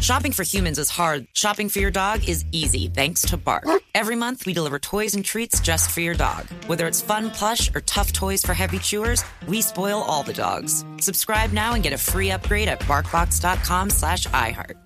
Shopping for humans is hard. Shopping for your dog is easy thanks to Bark. Every month, we deliver toys and treats just for your dog. Whether it's fun plush or tough toys for heavy chewers, we spoil all the dogs. Subscribe now and get a free upgrade at barkbox.com slash iHeart.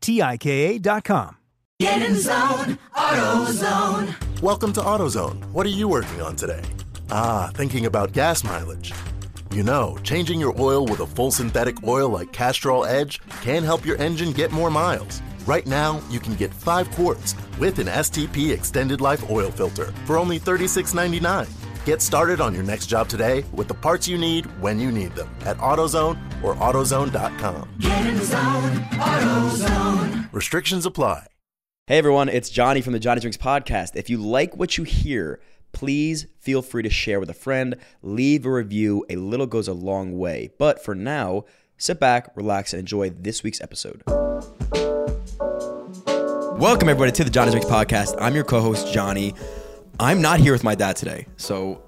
T-I-K-A.com. Get in zone, AutoZone. Welcome to AutoZone. What are you working on today? Ah, thinking about gas mileage. You know, changing your oil with a full synthetic oil like Castrol Edge can help your engine get more miles. Right now, you can get 5 quarts with an STP extended life oil filter for only $36.99. Get started on your next job today with the parts you need when you need them at AutoZone or AutoZone.com. Get in the zone, AutoZone. Restrictions apply. Hey everyone, it's Johnny from the Johnny Drinks Podcast. If you like what you hear, please feel free to share with a friend, leave a review. A little goes a long way. But for now, sit back, relax, and enjoy this week's episode. Welcome everybody to the Johnny Drinks Podcast. I'm your co-host Johnny. I'm not here with my dad today, so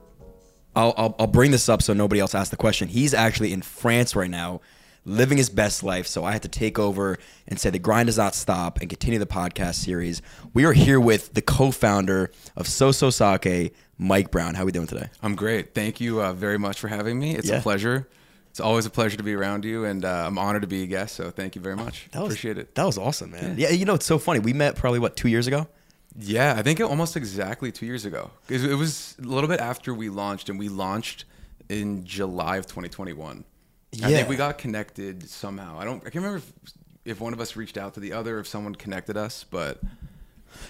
I'll, I'll, I'll bring this up so nobody else asks the question. He's actually in France right now, living his best life. So I had to take over and say the grind does not stop and continue the podcast series. We are here with the co-founder of Soso Sake, Mike Brown. How are we doing today? I'm great. Thank you uh, very much for having me. It's Yeah. a pleasure. It's always a pleasure to be around you, and uh, I'm honored to be a guest. So thank you very much. That was, Appreciate it. That was awesome, man. Yeah. you know it's so funny. We met probably what two years ago. Yeah, I think it almost exactly two years ago. It was a little bit after we launched, and we launched in July of 2021. I think we got connected somehow. I don't. I can't remember if, if one of us reached out to the other, if someone connected us, but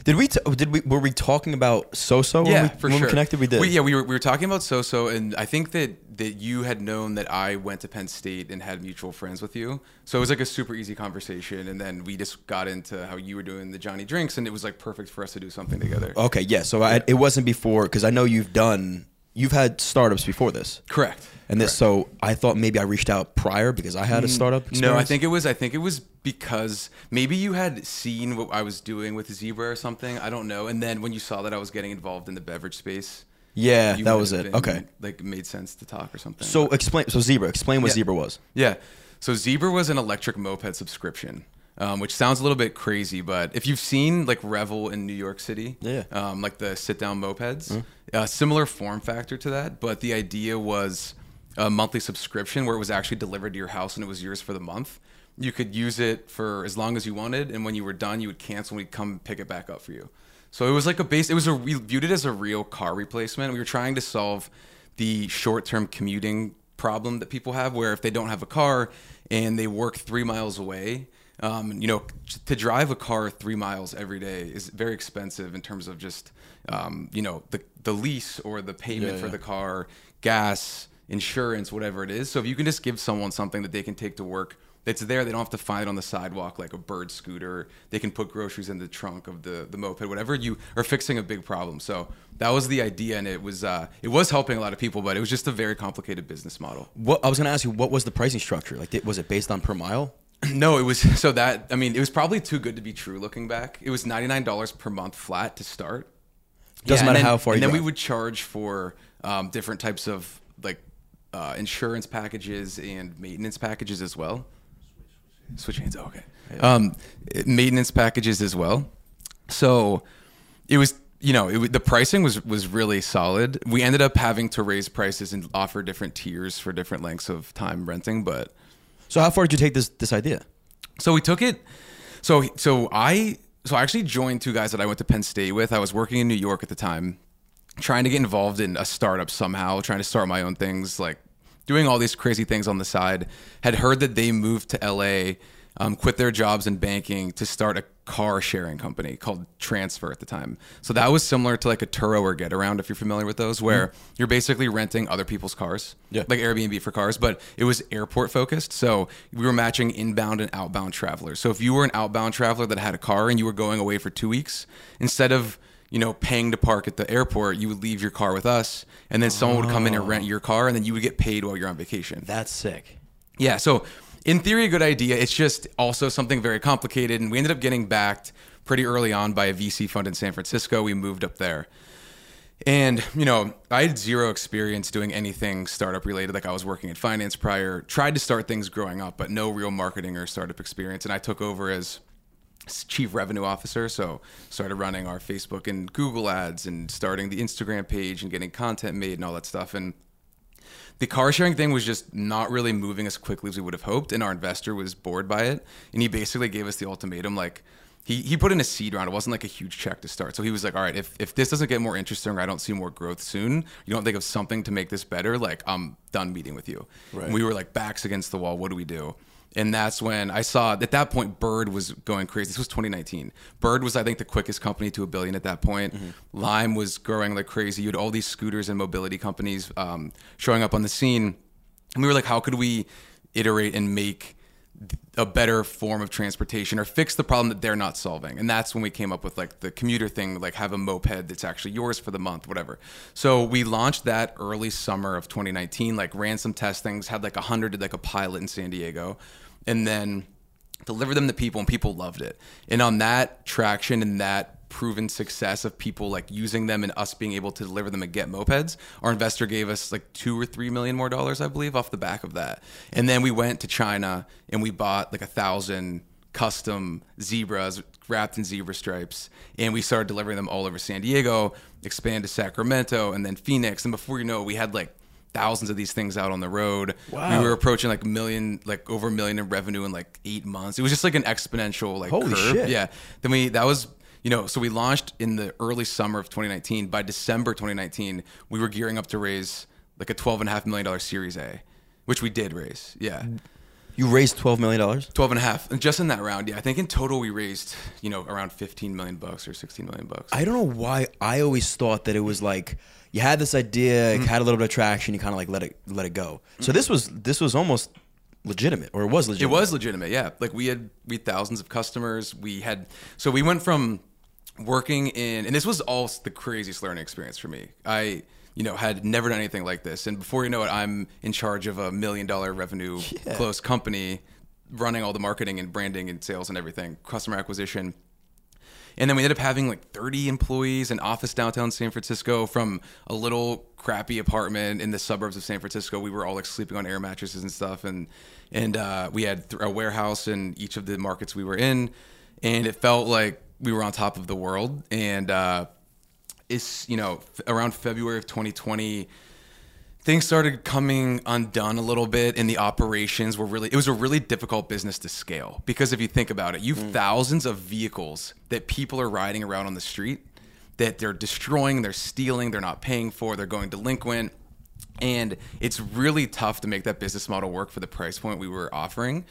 Did we? T- oh, did we? Were we talking about Soso? yeah, when we, for when sure. we connected. We did. yeah, we were, we were talking about Soso, and I think that that you had known that I went to Penn State and had mutual friends with you, so it was like a super easy conversation. And then we just got into how you were doing the Johnny drinks, and it was like perfect for us to do something together. Okay, yeah. So I, it wasn't before because I know you've done. You've had startups before this. Correct. And this, so I thought maybe I reached out prior because I had a startup. No, I think it was. I think it was because maybe you had seen what I was doing with Zebra or something. I don't know. And then when you saw that I was getting involved in the beverage space, Yeah, that was it. been, Okay. like made sense to talk or something. So explain. So Zebra. Explain what Yeah. Zebra was. Yeah. So Zebra was an electric moped subscription, um, which sounds a little bit crazy, but if you've seen like Revel in New York City, Yeah. um, like the sit down mopeds, uh, similar form factor to that, but the idea was a monthly subscription where it was actually delivered to your house and it was yours for the month. You could use it for as long as you wanted, and when you were done, you would cancel and we'd come pick it back up for you. So it was like a base. It was a we viewed it as a real car replacement. We were trying to solve the short-term commuting problem that people have, where if they don't have a car and they work three miles away, um, you know, to drive a car three miles every day is very expensive in terms of just, um, you know, the the lease or the payment Yeah, for yeah. the car, gas, insurance, whatever it is. So if you can just give someone something that they can take to work that's there, they don't have to find it on the sidewalk like a bird scooter. They can put groceries in the trunk of the, the moped, whatever. You are fixing a big problem. So that was the idea, and it was uh, it was helping a lot of people, but it was just a very complicated business model. What I was going to ask you, what was the pricing structure? Like, was it based on per mile? No, it was so that I mean, it was probably too good to be true. Looking back, it was ninety nine dollars per month flat to start. Doesn't and matter then- how far. And then we would charge for um, different types of like uh, insurance packages and maintenance packages as well. Switch hands. Oh, okay. Um, maintenance packages as well. So it was, you know, it, the pricing was was really solid. We ended up having to raise prices and offer different tiers for different lengths of time renting, but So how far did you take this this idea? so we took it. So so I so I actually joined two guys that I went to Penn State with. I was working in New York at the time, trying to get involved in a startup somehow, trying to start my own things, like doing all these crazy things on the side. Had heard that they moved to LA, um, quit their jobs in banking to start a car sharing company called Transfer at the time. So that was similar to like a Turo or Getaround, if you're familiar with those, where mm-hmm. you're basically renting other people's cars, yeah. like Airbnb for cars, but it was airport focused. So we were matching inbound and outbound travelers. So if you were an outbound traveler that had a car and you were going away for two weeks, instead of you know, paying to park at the airport, you would leave your car with us, and then someone would come in and rent your car, and then you would get paid while you're on vacation. That's sick. Yeah. So, in theory, a good idea. It's just also something very complicated, and we ended up getting backed pretty early on by a VC fund in San Francisco. We moved up there. And, you know, I had zero experience doing anything startup related. Like I was working in finance prior, tried to start things growing up, but no real marketing or startup experience. And I took over as chief revenue officer so started running our facebook and google ads and starting the instagram page and getting content made and all that stuff and the car sharing thing was just not really moving as quickly as we would have hoped and our investor was bored by it and he basically gave us the ultimatum like he, he put in a seed round. It wasn't like a huge check to start. So he was like, all right, if, if this doesn't get more interesting or I don't see more growth soon, you don't think of something to make this better, like I'm done meeting with you. Right. And we were like backs against the wall. What do we do? And that's when I saw at that point Bird was going crazy. This was 2019. Bird was I think the quickest company to a billion at that point. Mm-hmm. Lime was growing like crazy. You had all these scooters and mobility companies um, showing up on the scene, and we were like, how could we iterate and make a better form of transportation or fix the problem that they're not solving and that's when we came up with like the commuter thing like have a moped that's actually yours for the month whatever so we launched that early summer of 2019 like ran some test things, had like a hundred did like a pilot in san diego and then delivered them to people and people loved it. And on that traction and that proven success of people like using them and us being able to deliver them and get mopeds, our investor gave us like two or three million more dollars, I believe, off the back of that. And then we went to China and we bought like a thousand custom zebras wrapped in zebra stripes and we started delivering them all over San Diego, expand to Sacramento and then Phoenix. And before you know it, we had like thousands of these things out on the road. Wow. We were approaching like a million, like over a million in revenue in like eight months. It was just like an exponential like Holy curve. Shit. Yeah. Then we that was you know so we launched in the early summer of 2019. By December 2019, we were gearing up to raise like a twelve and a half million dollar Series A, which we did raise. Yeah. You raised twelve million dollars. Twelve and a half, and just in that round, yeah. I think in total we raised, you know, around fifteen million bucks or sixteen million bucks. I don't know why I always thought that it was like you had this idea, mm-hmm. had a little bit of traction, you kind of like let it let it go. So mm-hmm. this was this was almost legitimate, or it was legitimate. It was legitimate, yeah. Like we had we had thousands of customers. We had so we went from working in, and this was all the craziest learning experience for me. I you know had never done anything like this, and before you know it, I'm in charge of a million dollar revenue yeah. close company, running all the marketing and branding and sales and everything, customer acquisition and then we ended up having like 30 employees, an office downtown San Francisco from a little crappy apartment in the suburbs of San Francisco. We were all like sleeping on air mattresses and stuff. And, and uh, we had a warehouse in each of the markets we were in. And it felt like we were on top of the world. And uh, it's, you know, around February of 2020, things started coming undone a little bit and the operations were really it was a really difficult business to scale because if you think about it you've mm. thousands of vehicles that people are riding around on the street that they're destroying they're stealing they're not paying for they're going delinquent and it's really tough to make that business model work for the price point we were offering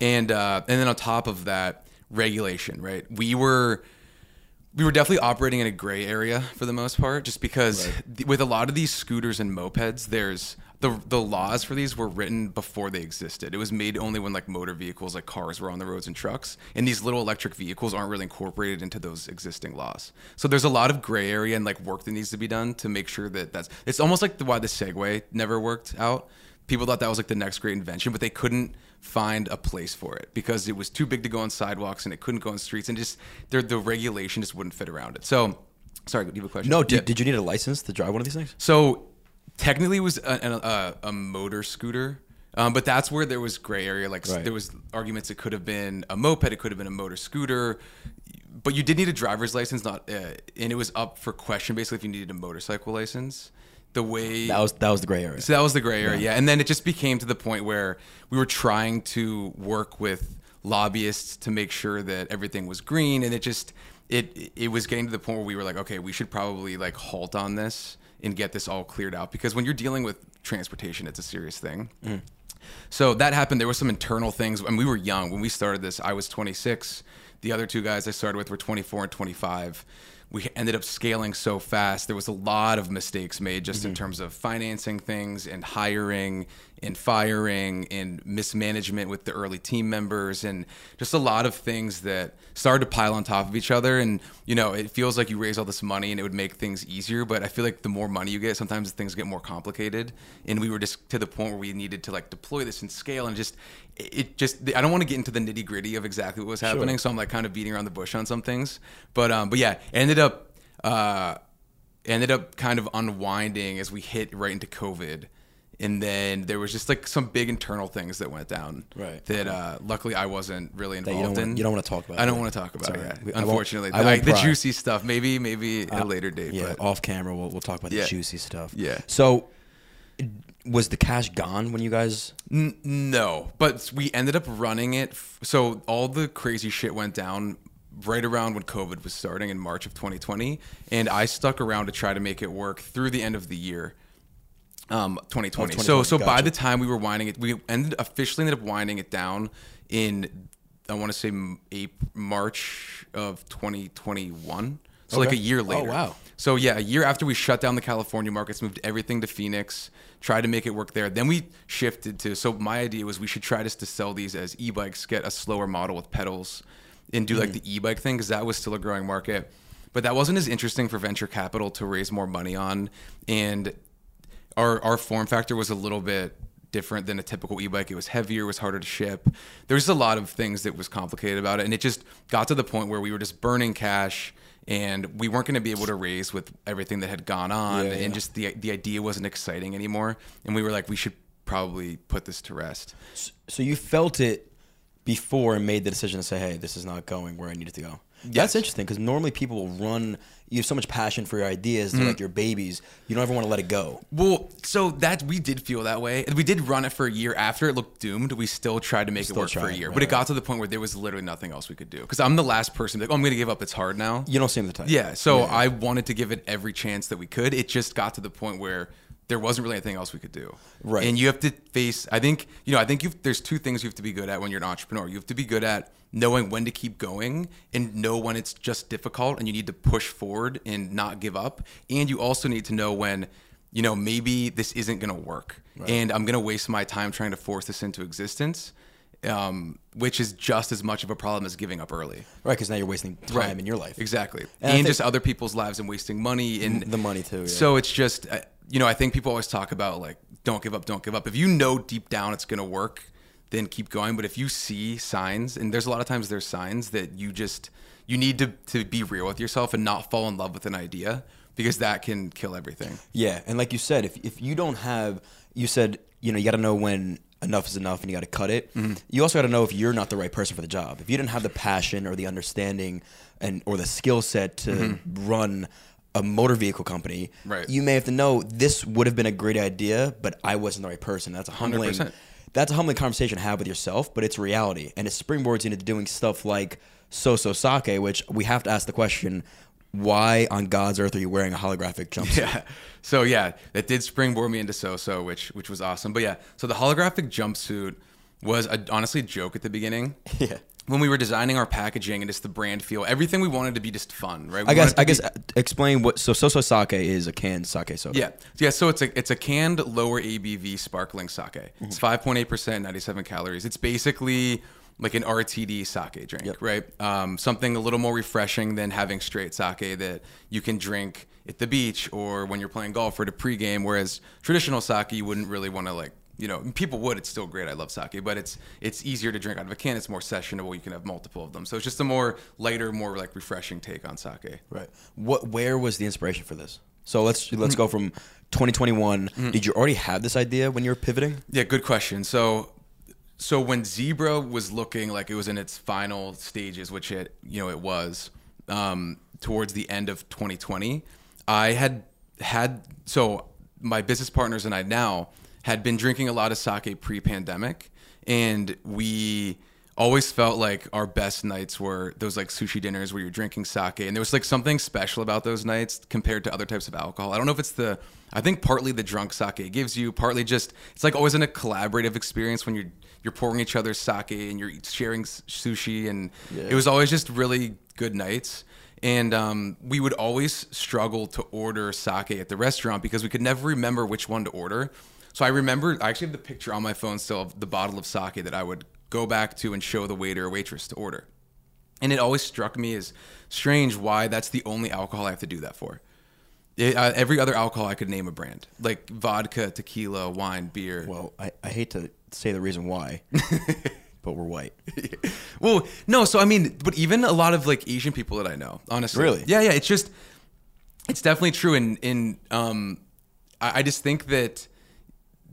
and uh, and then on top of that regulation right we were we were definitely operating in a gray area for the most part, just because right. th- with a lot of these scooters and mopeds, there's the the laws for these were written before they existed. It was made only when like motor vehicles, like cars, were on the roads and trucks, and these little electric vehicles aren't really incorporated into those existing laws. So there's a lot of gray area and like work that needs to be done to make sure that that's. It's almost like the, why the Segway never worked out. People thought that was like the next great invention, but they couldn't find a place for it because it was too big to go on sidewalks and it couldn't go on streets and just the the regulation just wouldn't fit around it. So, sorry, do you have a question? No, did, yeah. did you need a license to drive one of these things? So, technically, it was a, a, a motor scooter. Um, but that's where there was gray area. Like right. there was arguments. It could have been a moped. It could have been a motor scooter. But you did need a driver's license, not, uh, and it was up for question basically if you needed a motorcycle license the way that was that was the gray area. So that was the gray area, yeah. yeah. And then it just became to the point where we were trying to work with lobbyists to make sure that everything was green, and it just it it was getting to the point where we were like, okay, we should probably like halt on this and get this all cleared out because when you're dealing with transportation, it's a serious thing. Mm-hmm. So that happened. There were some internal things, and we were young when we started this. I was 26. The other two guys I started with were 24 and 25. We ended up scaling so fast. There was a lot of mistakes made just in mm-hmm. terms of financing things and hiring and firing and mismanagement with the early team members and just a lot of things that started to pile on top of each other. And you know, it feels like you raise all this money and it would make things easier, but I feel like the more money you get, sometimes things get more complicated. And we were just to the point where we needed to like deploy this and scale and just it just I don't want to get into the nitty gritty of exactly what was happening, so I'm like kind of beating around the bush on some things. But um, but yeah, it ended up uh, ended up kind of unwinding as we hit right into COVID. And then there was just like some big internal things that went down. Right. That uh, luckily I wasn't really you involved don't wanna- in. you don't wanna talk about I don't want to talk about it. all right. Yeah. We- I won't- Unfortunately, I won't Like, the juicy stuff. Maybe maybe at a Uh, later date. Yeah, but off camera, we'll, we'll talk about Yeah. the juicy stuff. Yeah. So, was the cash gone when you guys? N- no, but we ended up running it. F- so all the crazy shit went down right around when COVID was starting in March of 2020, and I stuck around to try to make it work through the end of the year. Um, 2020. Oh, so 2020, so by gotcha. the time we were winding it, we ended officially ended up winding it down in I want to say April, March of 2021. So like a year later. Oh, later. wow. So yeah, a year after we shut down the California markets, moved everything to Phoenix, tried to make it work there. Then we shifted to. So my idea was we should try just to sell these as e-bikes, get a slower model with pedals, and do like Mm. the e-bike thing because that was still a growing market. But that wasn't as interesting for venture capital to raise more money on, and our our form factor was a little bit different than a typical e-bike. It was heavier, it was harder to ship. There was a lot of things that was complicated about it, and it just got to the point where we were just burning cash, and we weren't going to be able to raise with everything that had gone on, Yeah, yeah. and just the the idea wasn't exciting anymore. And we were like, we should probably put this to rest. So you felt it before and made the decision to say, "Hey, this is not going where I needed to go." That's interesting because normally people will run. You have so much passion for your ideas; they're Mhm. like your babies. You don't ever want to let it go. Well, so that we did feel that way. We did run it for a year after it looked doomed. We still tried to make it Still work for a year, right, but it got to the point where there was literally nothing else we could do. Because I'm the last person to, oh, I'm going to give up. It's hard now. You don't seem the type. Yeah. So Yeah, yeah. I wanted to give it every chance that we could. It just got to the point where there wasn't really anything else we could do. Right. And you have to face. I think you know. I think you've, there's two things you have to be good at when you're an entrepreneur. You have to be good at knowing when to keep going and know when it's just difficult and you need to push forward and not give up. And you also need to know when. You know, maybe this isn't going to work, Right. and I'm going to waste my time trying to force this into existence, um, which is just as much of a problem as giving up early. Right, because now you're wasting time Right. in your life. Exactly. And And, just other people's lives and wasting money and The money too, yeah. So it's just uh, you know, I think people always talk about like don't give up, don't give up. If you know deep down it's going to work, then keep going, but if you see signs and there's a lot of times there's signs that you just you need to to be real with yourself and not fall in love with an idea because that can kill everything. Yeah, and like you said, if if you don't have, you said you know you got to know when enough is enough and you got to cut it. Mhm. You also got to know if you're not the right person for the job. If you didn't have the passion or the understanding and or the skill set to Mhm. run a motor vehicle company, Right. you may have to know this would have been a great idea, but I wasn't the right person. That's a humbling. 100%. That's a humbling conversation to have with yourself, but it's reality, and it springboards you into doing stuff like so-so sake, which we have to ask the question: Why on God's earth are you wearing a holographic jumpsuit? Yeah. So yeah, that did springboard me into so-so, which which was awesome. But yeah, so the holographic jumpsuit was a, honestly a joke at the beginning. Yeah. When we were designing our packaging and just the brand feel, everything we wanted to be just fun, right? We I guess I guess be- uh, explain what so Soso Sake is a canned sake soda. yeah, yeah. So it's a it's a canned lower ABV sparkling sake. Mm-hmm. It's five point eight percent, ninety seven calories. It's basically like an RTD sake drink, right? Um, something a little more refreshing than having straight sake that you can drink at the beach or when you're playing golf or to pregame. Whereas traditional sake, you wouldn't really want to like. You know, people would. It's still great. I love sake, but it's it's easier to drink out of a can. It's more sessionable. You can have multiple of them. So it's just a more lighter, more like refreshing take on sake. Right. What? Where was the inspiration for this? So let's let's go from 2021. Mhm. Did you already have this idea when you were pivoting? Yeah, good question. So, so when Zebra was looking like it was in its final stages, which it you know it was um, towards the end of 2020, I had had so my business partners and I now had been drinking a lot of sake pre-pandemic, and we always felt like our best nights were those like sushi dinners where you're drinking sake and there was like something special about those nights compared to other types of alcohol. I don't know if it's the i think partly the drunk sake gives you partly just it's like always in a collaborative experience when you're you're pouring each other's sake and you're sharing sushi and Yeah. it was always just really good nights. And um, we would always struggle to order sake at the restaurant because we could never remember which one to order so i remember i actually have the picture on my phone still of the bottle of sake that i would go back to and show the waiter or waitress to order. And it always struck me as strange why that's the only alcohol I have to do that for. It, uh, every other alcohol I could name a brand, like vodka, tequila, wine, beer. Well, I, I hate to say the reason why, but we're white. Well, no, so I mean, but even a lot of like Asian people that I know, honestly. Really? Yeah, yeah. It's just it's definitely true. And in um I, I just think that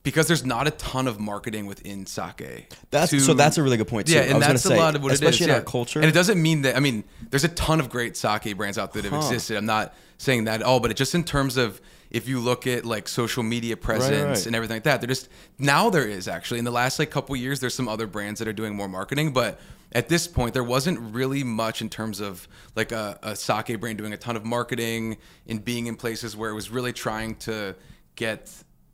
because there's not a ton of marketing within sake. That's- to- so that's a really good point, too. Yeah, I and that's say, a lot of what especially it is. in our culture. And it doesn't mean that I mean, there's a ton of great sake brands out there that have Huh. existed. I'm not saying that at all, but it just in terms of if you look at like social media presence right. and everything like that, they're just now there is actually in the last like couple years there's some other brands that are doing more marketing, but at this point there wasn't really much in terms of like a, a sake brand doing a ton of marketing and being in places where it was really trying to get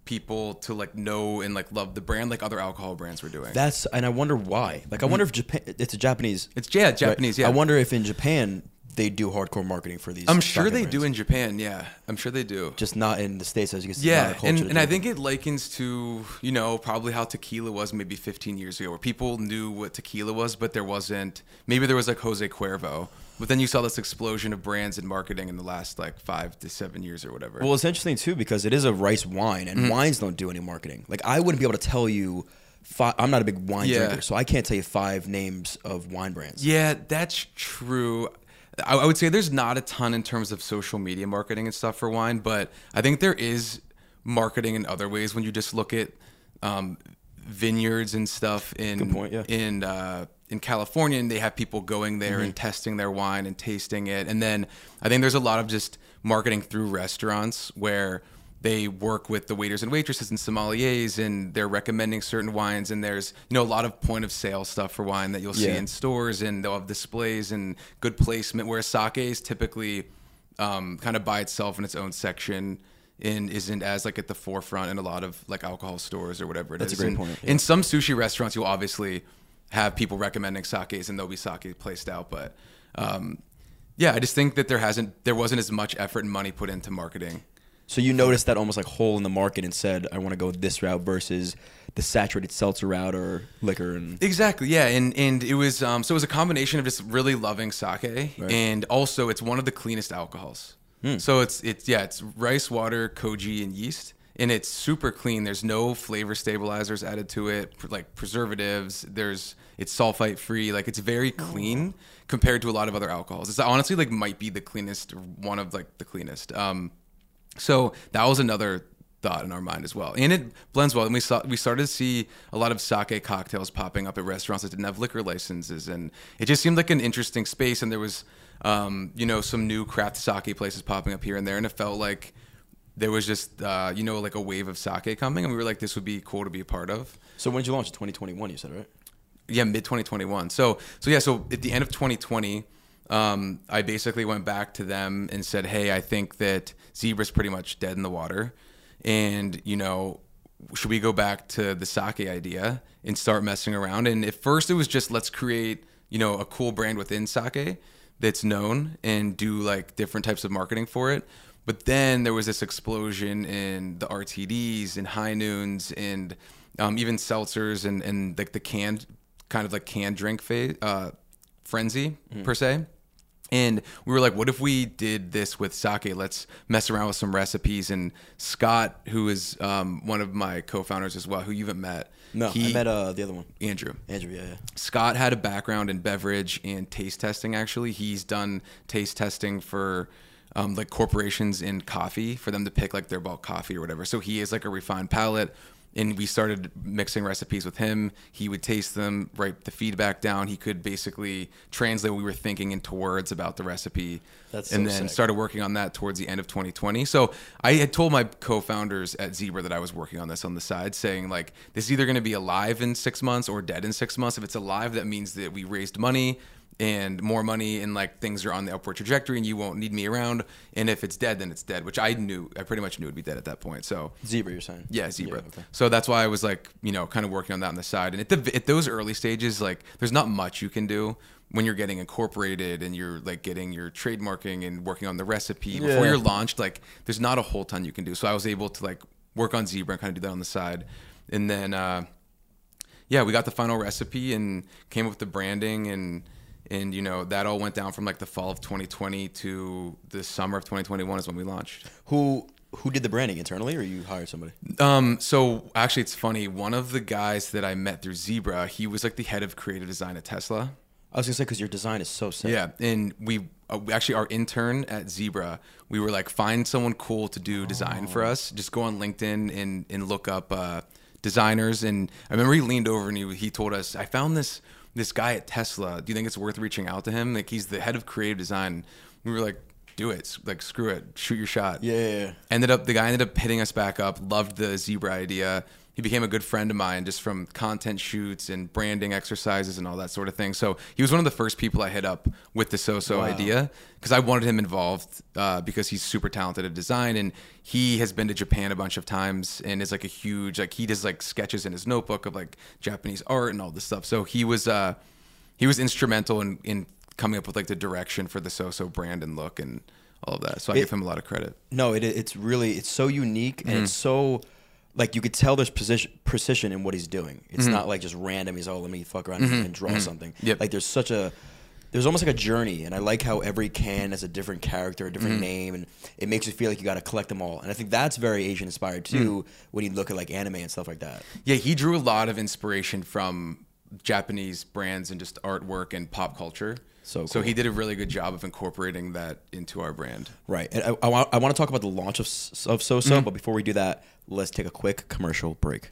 people to like know and like love the brand like other alcohol brands were doing. That's and I wonder why. Like I mm. wonder if Japan. It's a Japanese. It's yeah, Japanese. Yeah, I wonder if in Japan they do hardcore marketing for these. I'm sure they brands. do in Japan. Yeah, I'm sure they do. Just not in the states as you can see. Yeah, and, and I think it likens to you know probably how tequila was maybe 15 years ago, where people knew what tequila was, but there wasn't. Maybe there was like Jose Cuervo, but then you saw this explosion of brands and marketing in the last like five to seven years or whatever. Well, it's interesting too because it is a rice wine, and Mhm. wines don't do any marketing. Like I wouldn't be able to tell you. Five, I'm not a big wine Yeah. drinker, so I can't tell you five names of wine brands. Yeah, that's true. I, I would say there's not a ton in terms of social media marketing and stuff for wine, but I think there is marketing in other ways when you just look at um, vineyards and stuff in Good point, yeah. in uh, in California, and they have people going there Mhm. and testing their wine and tasting it, and then I think there's a lot of just marketing through restaurants where they work with the waiters and waitresses and sommeliers and they're recommending certain wines and there's you know a lot of point of sale stuff for wine that you'll see Yeah. in stores and they'll have displays and good placement where sake is typically um, kind of by itself in its own section and isn't as like at the forefront in a lot of like alcohol stores or whatever it is. That's a great And point, yeah. In some sushi restaurants, you'll obviously have people recommending sakes and there'll be sake placed out, but um, yeah, I just think that there hasn't there wasn't as much effort and money put into marketing. So you noticed that almost like hole in the market and said, "I want to go this route" versus the saturated seltzer route or liquor and Exactly, yeah, and and it was um, so it was a combination of just really loving sake, and also it's one of the cleanest alcohols. Hmm. So it's it's yeah, it's rice water, koji, and yeast, and it's super clean. There's no flavor stabilizers added to it, like preservatives. There's it's sulfite free. Like it's very clean compared to a lot of other alcohols. It's honestly like might be the cleanest, one of like the cleanest. Um, so that was another thought in our mind as well, and it blends well. And we saw we started to see a lot of sake cocktails popping up at restaurants that didn't have liquor licenses, and it just seemed like an interesting space. And there was, um, you know, some new craft sake places popping up here and there, and it felt like there was just, uh, you know, like a wave of sake coming, and we were like, this would be cool to be a part of. So when did you launch? 2021, you said, right? Yeah, mid 2021. So so yeah, so at the end of 2020, um, I basically went back to them and said, "Hey, I think that zebra's pretty much dead in the water, and you know, should we go back to the sake idea and start messing around?" And at first, it was just let's create you know a cool brand within sake that's known and do like different types of marketing for it. But then there was this explosion in the RTDs and high noons and um, even seltzers and, and like the canned kind of like canned drink phase, uh, frenzy Mm. per se. And we were like, what if we did this with sake? Let's mess around with some recipes. And Scott, who is um, one of my co-founders as well, who you haven't met, No, I met uh, the other one, Andrew. Andrew, yeah, yeah. Scott had a background in beverage and taste testing. Actually, he's done taste testing for um, like corporations in coffee for them to pick like their bulk coffee or whatever. So he is like a refined palate, and we started mixing recipes with him. He would taste them, write the feedback down. He could basically translate what we were thinking into words about the recipe. That's and so then sick. started working on that towards the end of 2020. So I had told my co-founders at Zebra that I was working on this on the side, saying like this is either going to be alive in six months or dead in six months. If it's alive, that means that we raised money and more money and like things are on the upward trajectory and you won't need me around. And if it's dead, then it's dead, which I knew. I pretty much knew it'd be dead at that point. So Zebra, you're saying? yeah, zebra. okay. So that's why I was like, you know, kind of working on that on the side. And at the at those early stages, like, there's not much you can do when you're getting incorporated and you're like getting your trademarking and working on the recipe before you're launched. Like, there's not a whole ton you can do. So I was able to like work on zebra and kind of do that on the side, and then uh, yeah, we got the final recipe and came up with the branding and. And you know that all went down from like the fall of 2020 to the summer of 2021 is when we launched. Who who did the branding internally, or you hired somebody? Um, so actually, it's funny. One of the guys that I met through Zebra, he was like the head of creative design at Tesla. I was gonna say because your design is so sick. Yeah, and we, uh, we actually our intern at Zebra, we were like, find someone cool to do design for us. Just go on LinkedIn and and look up uh, designers. And I remember he leaned over and he he told us, I found this this guy at Tesla. Do you think it's worth reaching out to him? Like he's the head of creative design. We were like. Do it, like screw it, shoot your shot. Yeah, yeah, yeah. Ended up the guy ended up hitting us back up. Loved the zebra idea. He became a good friend of mine just from content shoots and branding exercises and all that sort of thing. So he was one of the first people I hit up with the so-so idea because I wanted him involved uh, because he's super talented at design and he has been to Japan a bunch of times and is like a huge like he does like sketches in his notebook of like Japanese art and all this stuff. So he was uh, he was instrumental in in coming up with like the direction for the so-so brand and look and all of that. So I It- give him a lot of credit. No, it it's really it's so unique and Mm. it's so like you could tell there's precision precision in what he's doing. It's Mhm. not like just random. He's oh let me fuck around Mhm, and draw mhm. something. Yep. Like there's such a there's almost like a journey, and I like how every can has a different character, a different Mhm. name, and it makes you feel like you got to collect them all. And I think that's very Asian inspired too when you look at like anime and stuff like that. Yeah, he drew a lot of inspiration from Japanese brands and just artwork and pop culture. So so he did a really good job of incorporating that into our brand. Right. And I, I, want, I want to talk about the launch of, of So-So, Mhm. but before we do that, let's take a quick commercial break.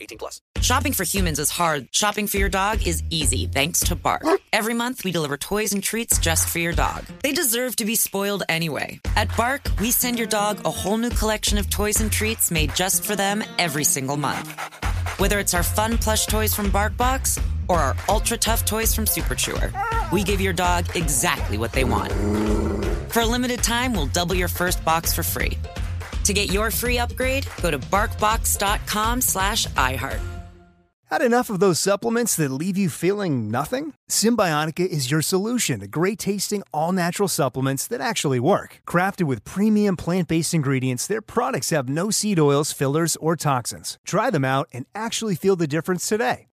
18 plus. Shopping for humans is hard. Shopping for your dog is easy thanks to Bark. Every month, we deliver toys and treats just for your dog. They deserve to be spoiled anyway. At Bark, we send your dog a whole new collection of toys and treats made just for them every single month. Whether it's our fun plush toys from BarkBox or our ultra tough toys from Super Chewer, we give your dog exactly what they want. For a limited time, we'll double your first box for free. To get your free upgrade, go to barkbox.com slash iHeart. Had enough of those supplements that leave you feeling nothing? Cymbiotika is your solution to great tasting, all natural supplements that actually work. Crafted with premium plant based ingredients, their products have no seed oils, fillers, or toxins. Try them out and actually feel the difference today.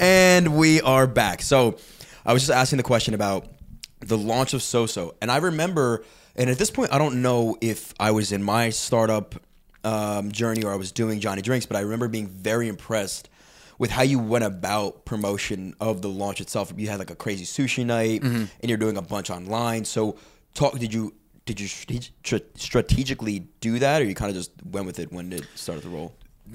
And we are back. So I was just asking the question about the launch of Soso, and I remember, and at this point, I don't know if I was in my startup um, journey or I was doing Johnny Drinks, but I remember being very impressed with how you went about promotion of the launch itself. You had like a crazy sushi night, Mhm. and you're doing a bunch online. So, talk. Did you did you strategically do that, or you kind of just went with it when it started to roll?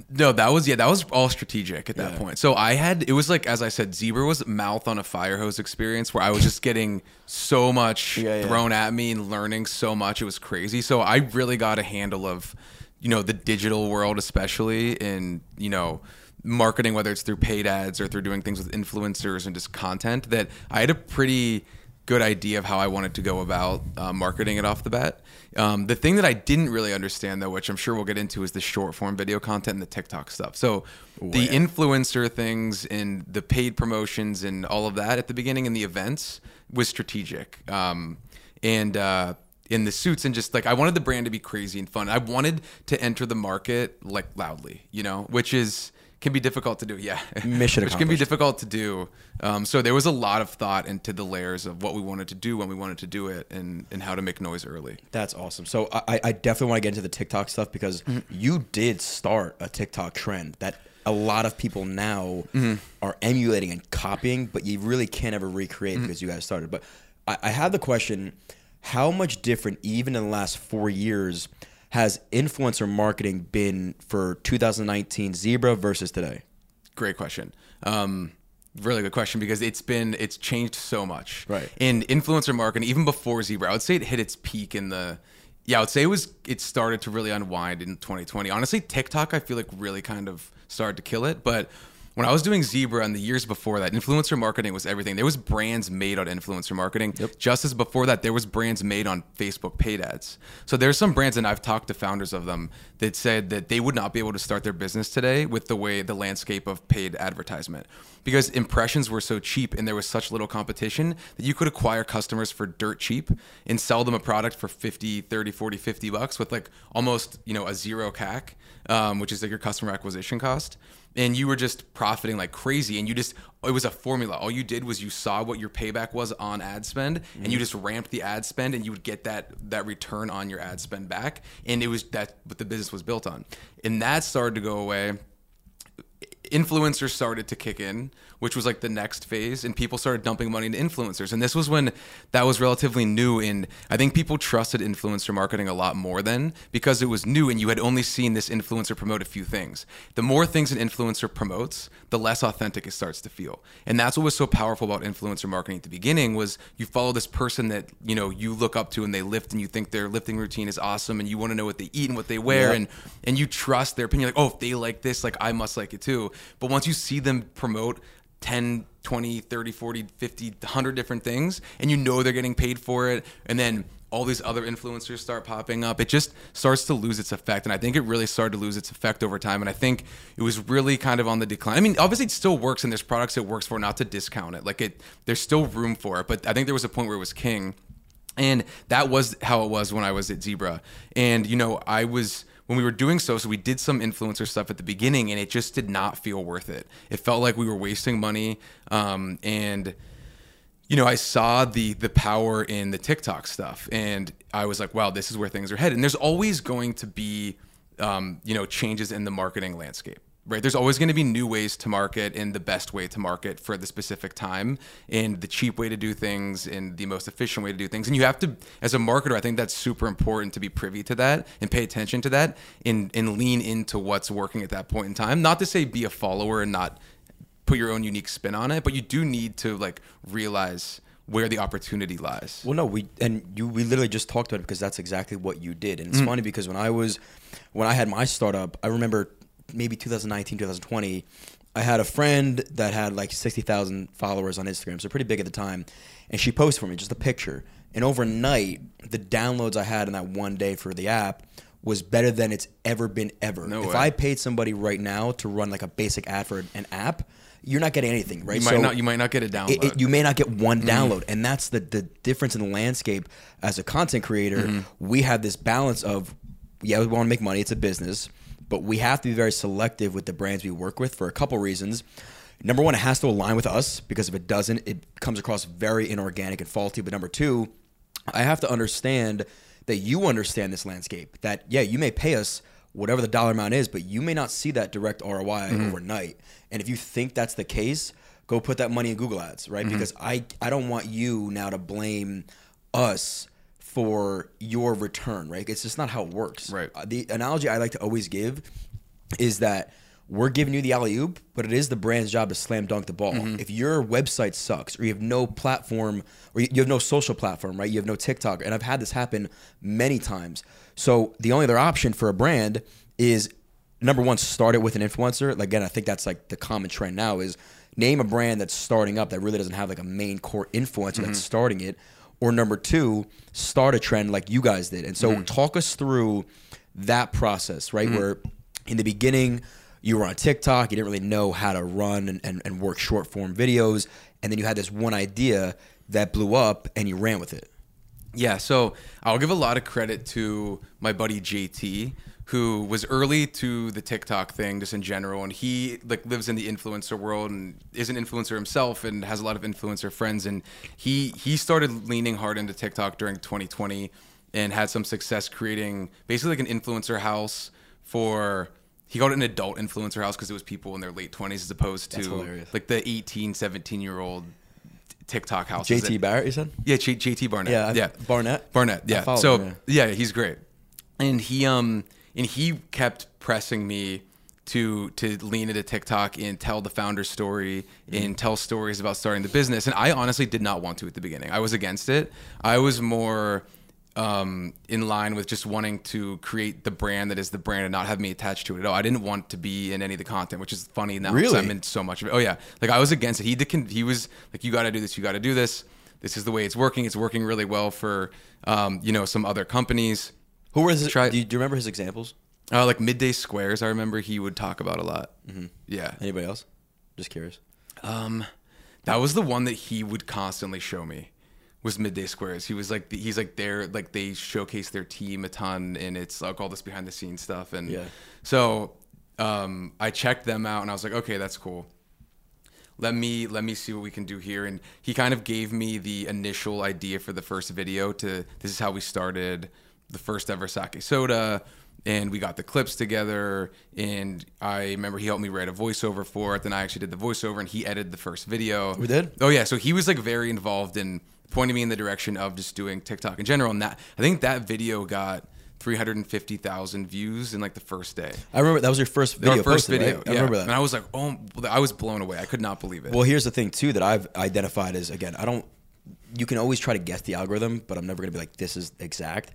No, that was yeah, that was all strategic at that point. So I had it was like as I said, Zebra was mouth on a fire hose experience where I was just getting so much yeah. thrown at me and learning so much. It was crazy. So I really got a handle of, you know, the digital world, especially in you know marketing, whether it's through paid ads or through doing things with influencers and just content. That I had a pretty good idea of how I wanted to go about uh, marketing it off the bat. Um, the thing that I didn't really understand, though, which I'm sure we'll get into, is the short form video content and the TikTok stuff. So the influencer things and the paid promotions and all of that at the beginning and the events was strategic. Um, and uh, in the suits and just like I wanted the brand to be crazy and fun. I wanted to enter the market like loudly, you know, which is can be difficult to do. Yeah, Mission which can be difficult to do. Um, so there was a lot of thought into the layers of what we wanted to do when we wanted to do it, and and how to make noise early. That's awesome. So I, I definitely want to get into the TikTok stuff because Mm-hmm. you did start a TikTok trend that a lot of people now Mhm. are emulating and copying, but you really can't ever recreate Mm-hmm. because you guys started. But I, I have the question: How much different, even in the last four years, has influencer marketing been for 2019 Zebra versus today? Great question. Um, really good question because it's been it's changed so much. Right. In influencer marketing, even before Zebra, I would say it hit its peak in the. Yeah, I would say it was. It started to really unwind in 2020. Honestly, TikTok, I feel like really kind of started to kill it. But when I was doing Zebra and the years before that, influencer marketing was everything. There was brands made on influencer marketing. Just as before that, there was brands made on Facebook paid ads. So there's some brands, and I've talked to founders of them that said that they would not be able to start their business today with the way the landscape of paid advertisement because impressions were so cheap and there was such little competition that you could acquire customers for dirt cheap and sell them a product for 50 30 40 50 bucks with like almost you know a zero CAC um, which is like your customer acquisition cost and you were just profiting like crazy and you just it was a formula. All you did was you saw what your payback was on ad spend and you mm-hmm. just ramped the ad spend and you would get that that return on your ad spend back and it was that what the business was built on. And that started to go away influencers started to kick in, which was like the next phase, and people started dumping money into influencers. And this was when that was relatively new. And I think people trusted influencer marketing a lot more then because it was new and you had only seen this influencer promote a few things. The more things an influencer promotes, the less authentic it starts to feel. And that's what was so powerful about influencer marketing at the beginning was you follow this person that, you know, you look up to and they lift and you think their lifting routine is awesome and you want to know what they eat and what they wear Yeah. and and you trust their opinion like oh if they like this like i must like it too but once you see them promote 10 20 30 40 50 100 different things and you know they're getting paid for it and then all these other influencers start popping up it just starts to lose its effect. And i think it really started to lose its effect over time. And i think it was really kind of on the decline. I mean obviously it still works and there's products it works for not to discount it. Like it there's still room for it. But i think there was a point where it was king. And that was how it was when I was at Zebra. And, you know, I was, when we were doing so, so we did some influencer stuff at the beginning and it just did not feel worth it. It felt like we were wasting money. Um, and, you know, I saw the the power in the TikTok stuff, and I was like, "Wow, this is where things are headed." And there's always going to be, um, you know, changes in the marketing landscape, right? There's always going to be new ways to market and the best way to market for the specific time, and the cheap way to do things, and the most efficient way to do things. And you have to, as a marketer, I think that's super important to be privy to that and pay attention to that, and and lean into what's working at that point in time. Not to say be a follower and not put your own unique spin on it, but you do need to like realize where the opportunity lies. Well, no, we and you we literally just talked about it because that's exactly what you did. And it's Mm. funny because when I was when I had my startup, I remember maybe 2019, 2020, I had a friend that had like 60,000 followers on Instagram, so pretty big at the time, and she posted for me just a picture. And overnight, the downloads I had in that one day for the app was better than it's ever been ever. No if way. I paid somebody right now to run like a basic ad for an app, you're not getting anything, right? You might not- you might not get a download. It- it- you may not get one Mhm. download, and that's the the difference in the landscape. As a content creator, Mhm. we have this balance of yeah, we want to make money. It's a business, but we have to be very selective with the brands we work with for a couple reasons. Number one, it has to align with us because if it doesn't, it comes across very inorganic and faulty. But number two, I have to understand that you understand this landscape. That yeah, you may pay us whatever the dollar amount is, but you may not see that direct ROI Mhm. overnight. And if you think that's the case, go put that money in Google Ads, right? Mhm. Because I I don't want you now to blame us for your return, right? It's just not how it works. Right. The analogy I like to always give is that we're giving you the alley oop, but it is the brand's job to slam dunk the ball. Mhm. If your website sucks or you have no platform or you have no social platform, right? You have no TikTok, and I've had this happen many times. So the only other option for a brand is number one, start it with an influencer. Like again, I think that's like the common trend now is name a brand that's starting up that really doesn't have like a main core influencer Mhm. that's starting it. Or number two, start a trend like you guys did. And so Mhm. talk us through that process, right? Mhm. Where in the beginning you were on TikTok, you didn't really know how to run and, and, and work short form videos, and then you had this one idea that blew up and you ran with it. Yeah, so I'll give a lot of credit to my buddy JT, who was early to the TikTok thing just in general, and he like lives in the influencer world and is an influencer himself and has a lot of influencer friends, and he he started leaning hard into TikTok during 2020 and had some success creating basically like an influencer house for he called it an adult influencer house because it was people in their late 20s as opposed to like the 18 17 year old TikTok houses. JT Barrett, you said? Yeah, J- JT Barnett. Yeah, yeah, Barnett? Barnett. Yeah. So him, yeah, he's great, and he um and he kept pressing me to to lean into TikTok and tell the founder story and tell stories about starting the business. And I honestly did not want to at the beginning. I was against it. I was more um, in line with just wanting to create the brand that is the brand and not have me attached to it at all. I didn't want to be in any of the content, which is funny now. Really? I'm in so much of it. Oh yeah, like I was against it. He did, he was like, you got to do this. You got to do this. This is the way it's working. It's working really well for um, you know some other companies. Who was it? Try, do, you, do you remember his examples? uh, like midday squares. I remember he would talk about a lot. Mhm. Yeah. Anybody else? Just curious. Um, that was the one that he would constantly show me. Was midday squares. He was like he's like there like they showcase their team a ton and it's like all this behind the scenes stuff and Yeah. so um, I checked them out and I was like okay that's cool. Let me let me see what we can do here and he kind of gave me the initial idea for the first video to this is how we started the first ever sake soda and we got the clips together and i remember he helped me write a voiceover for it then i actually did the voiceover and he edited the first video We did? oh yeah so he was like very involved in pointing me in the direction of just doing tiktok in general and that i think that video got 350000 views in like the first day I remember that was your first video. Our first posted, video right? I yeah. remember that. and i was like oh i was blown away i could not believe it Well, here's the thing too that I've identified as again, I don't. You can always try to guess the algorithm, but I'm never going to be like this is exact.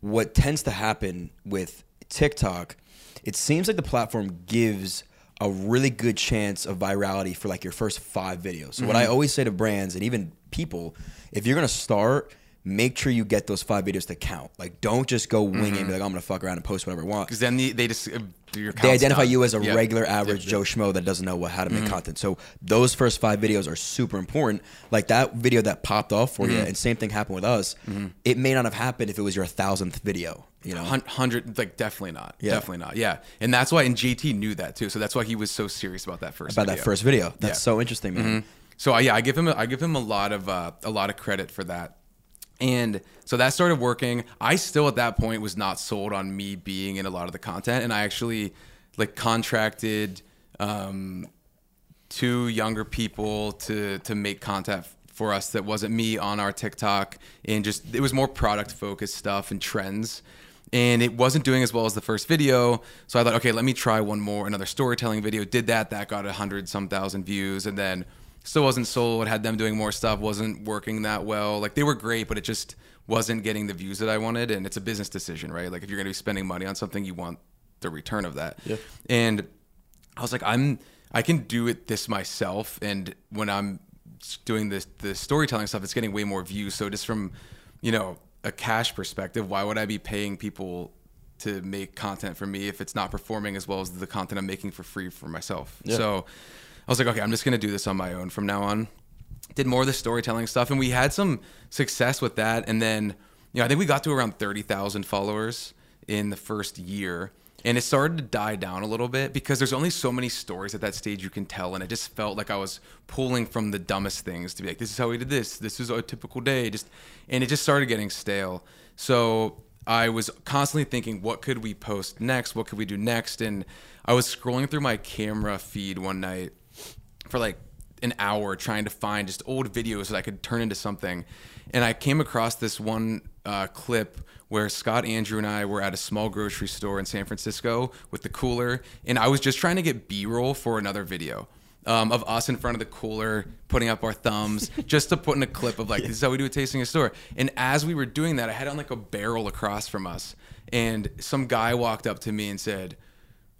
What tends to happen with TikTok, it seems like the platform gives a really good chance of virality for like your first five videos. So what I Mhm. always say to brands and even people, if you're going to start. Make sure you get those five videos to count. Like, don't just go wing it and be Mhm. like, I'm gonna fuck around and post whatever I want. because then the, they just uh, your they identify done. you as a Yeah. regular average Yeah. Joe Schmo that doesn't know what how to make Mhm. content. So those first five videos are super important. Like that video that popped off for you, Mhm. and same thing happened with us. Mhm. It may not have happened if it was your thousandth video. You know, hundred like definitely not Yeah. definitely not yeah and that's why and JT knew that too so that's why he was so serious about that first About that video. first video. That's so interesting, man. Mhm. so I, yeah I give him a, I give him a lot of uh, a lot of credit for that and so that started working. I still at that point was not sold on me being in a lot of the content. And I actually like contracted um, two younger people to to make content for us that wasn't me on our TikTok and just it was more product focused stuff and trends. And it wasn't doing as well as the first video. So I thought okay let me try one more another storytelling video. Did that that got a hundred some thousand views. And then still wasn't sold had them doing more stuff wasn't working that well like they were great but it just wasn't getting the views that I wanted and it's a business decision right like if you're going to be spending money on something you want the return of that Yeah. and I was like, I'm I can do it this myself, and when I'm doing this the storytelling stuff, it's getting way more views. So just from you know a cash perspective, why would I be paying people to make content for me if it's not performing as well as the content I'm making for free for myself? Yeah. So I was like, okay, I'm just gonna do this on my own from now on. Did more of the storytelling stuff, and we had some success with that. And then you know I think we got to around thirty thousand followers in the first year and it started to die down a little bit because there's only so many stories at that stage you can tell and it just felt like i was pulling from the dumbest things to be like this is how we did this. This is a typical day. Just and it just started getting stale. So i was constantly thinking what could we post next? What could we do next? And i was scrolling through my camera feed one night for like an hour trying to find just old videos that I could turn into something. And I came across this one uh, clip where Scott, Andrew, and I were at a small grocery store in San Francisco with the cooler, and I was just trying to get B-roll for another video. Um, of us in front of the cooler, putting up our thumbs, just to put in a clip of like, this is how we do a tasting a store. And as we were doing that, I had on like a barrel across from us, and some guy walked up to me and said,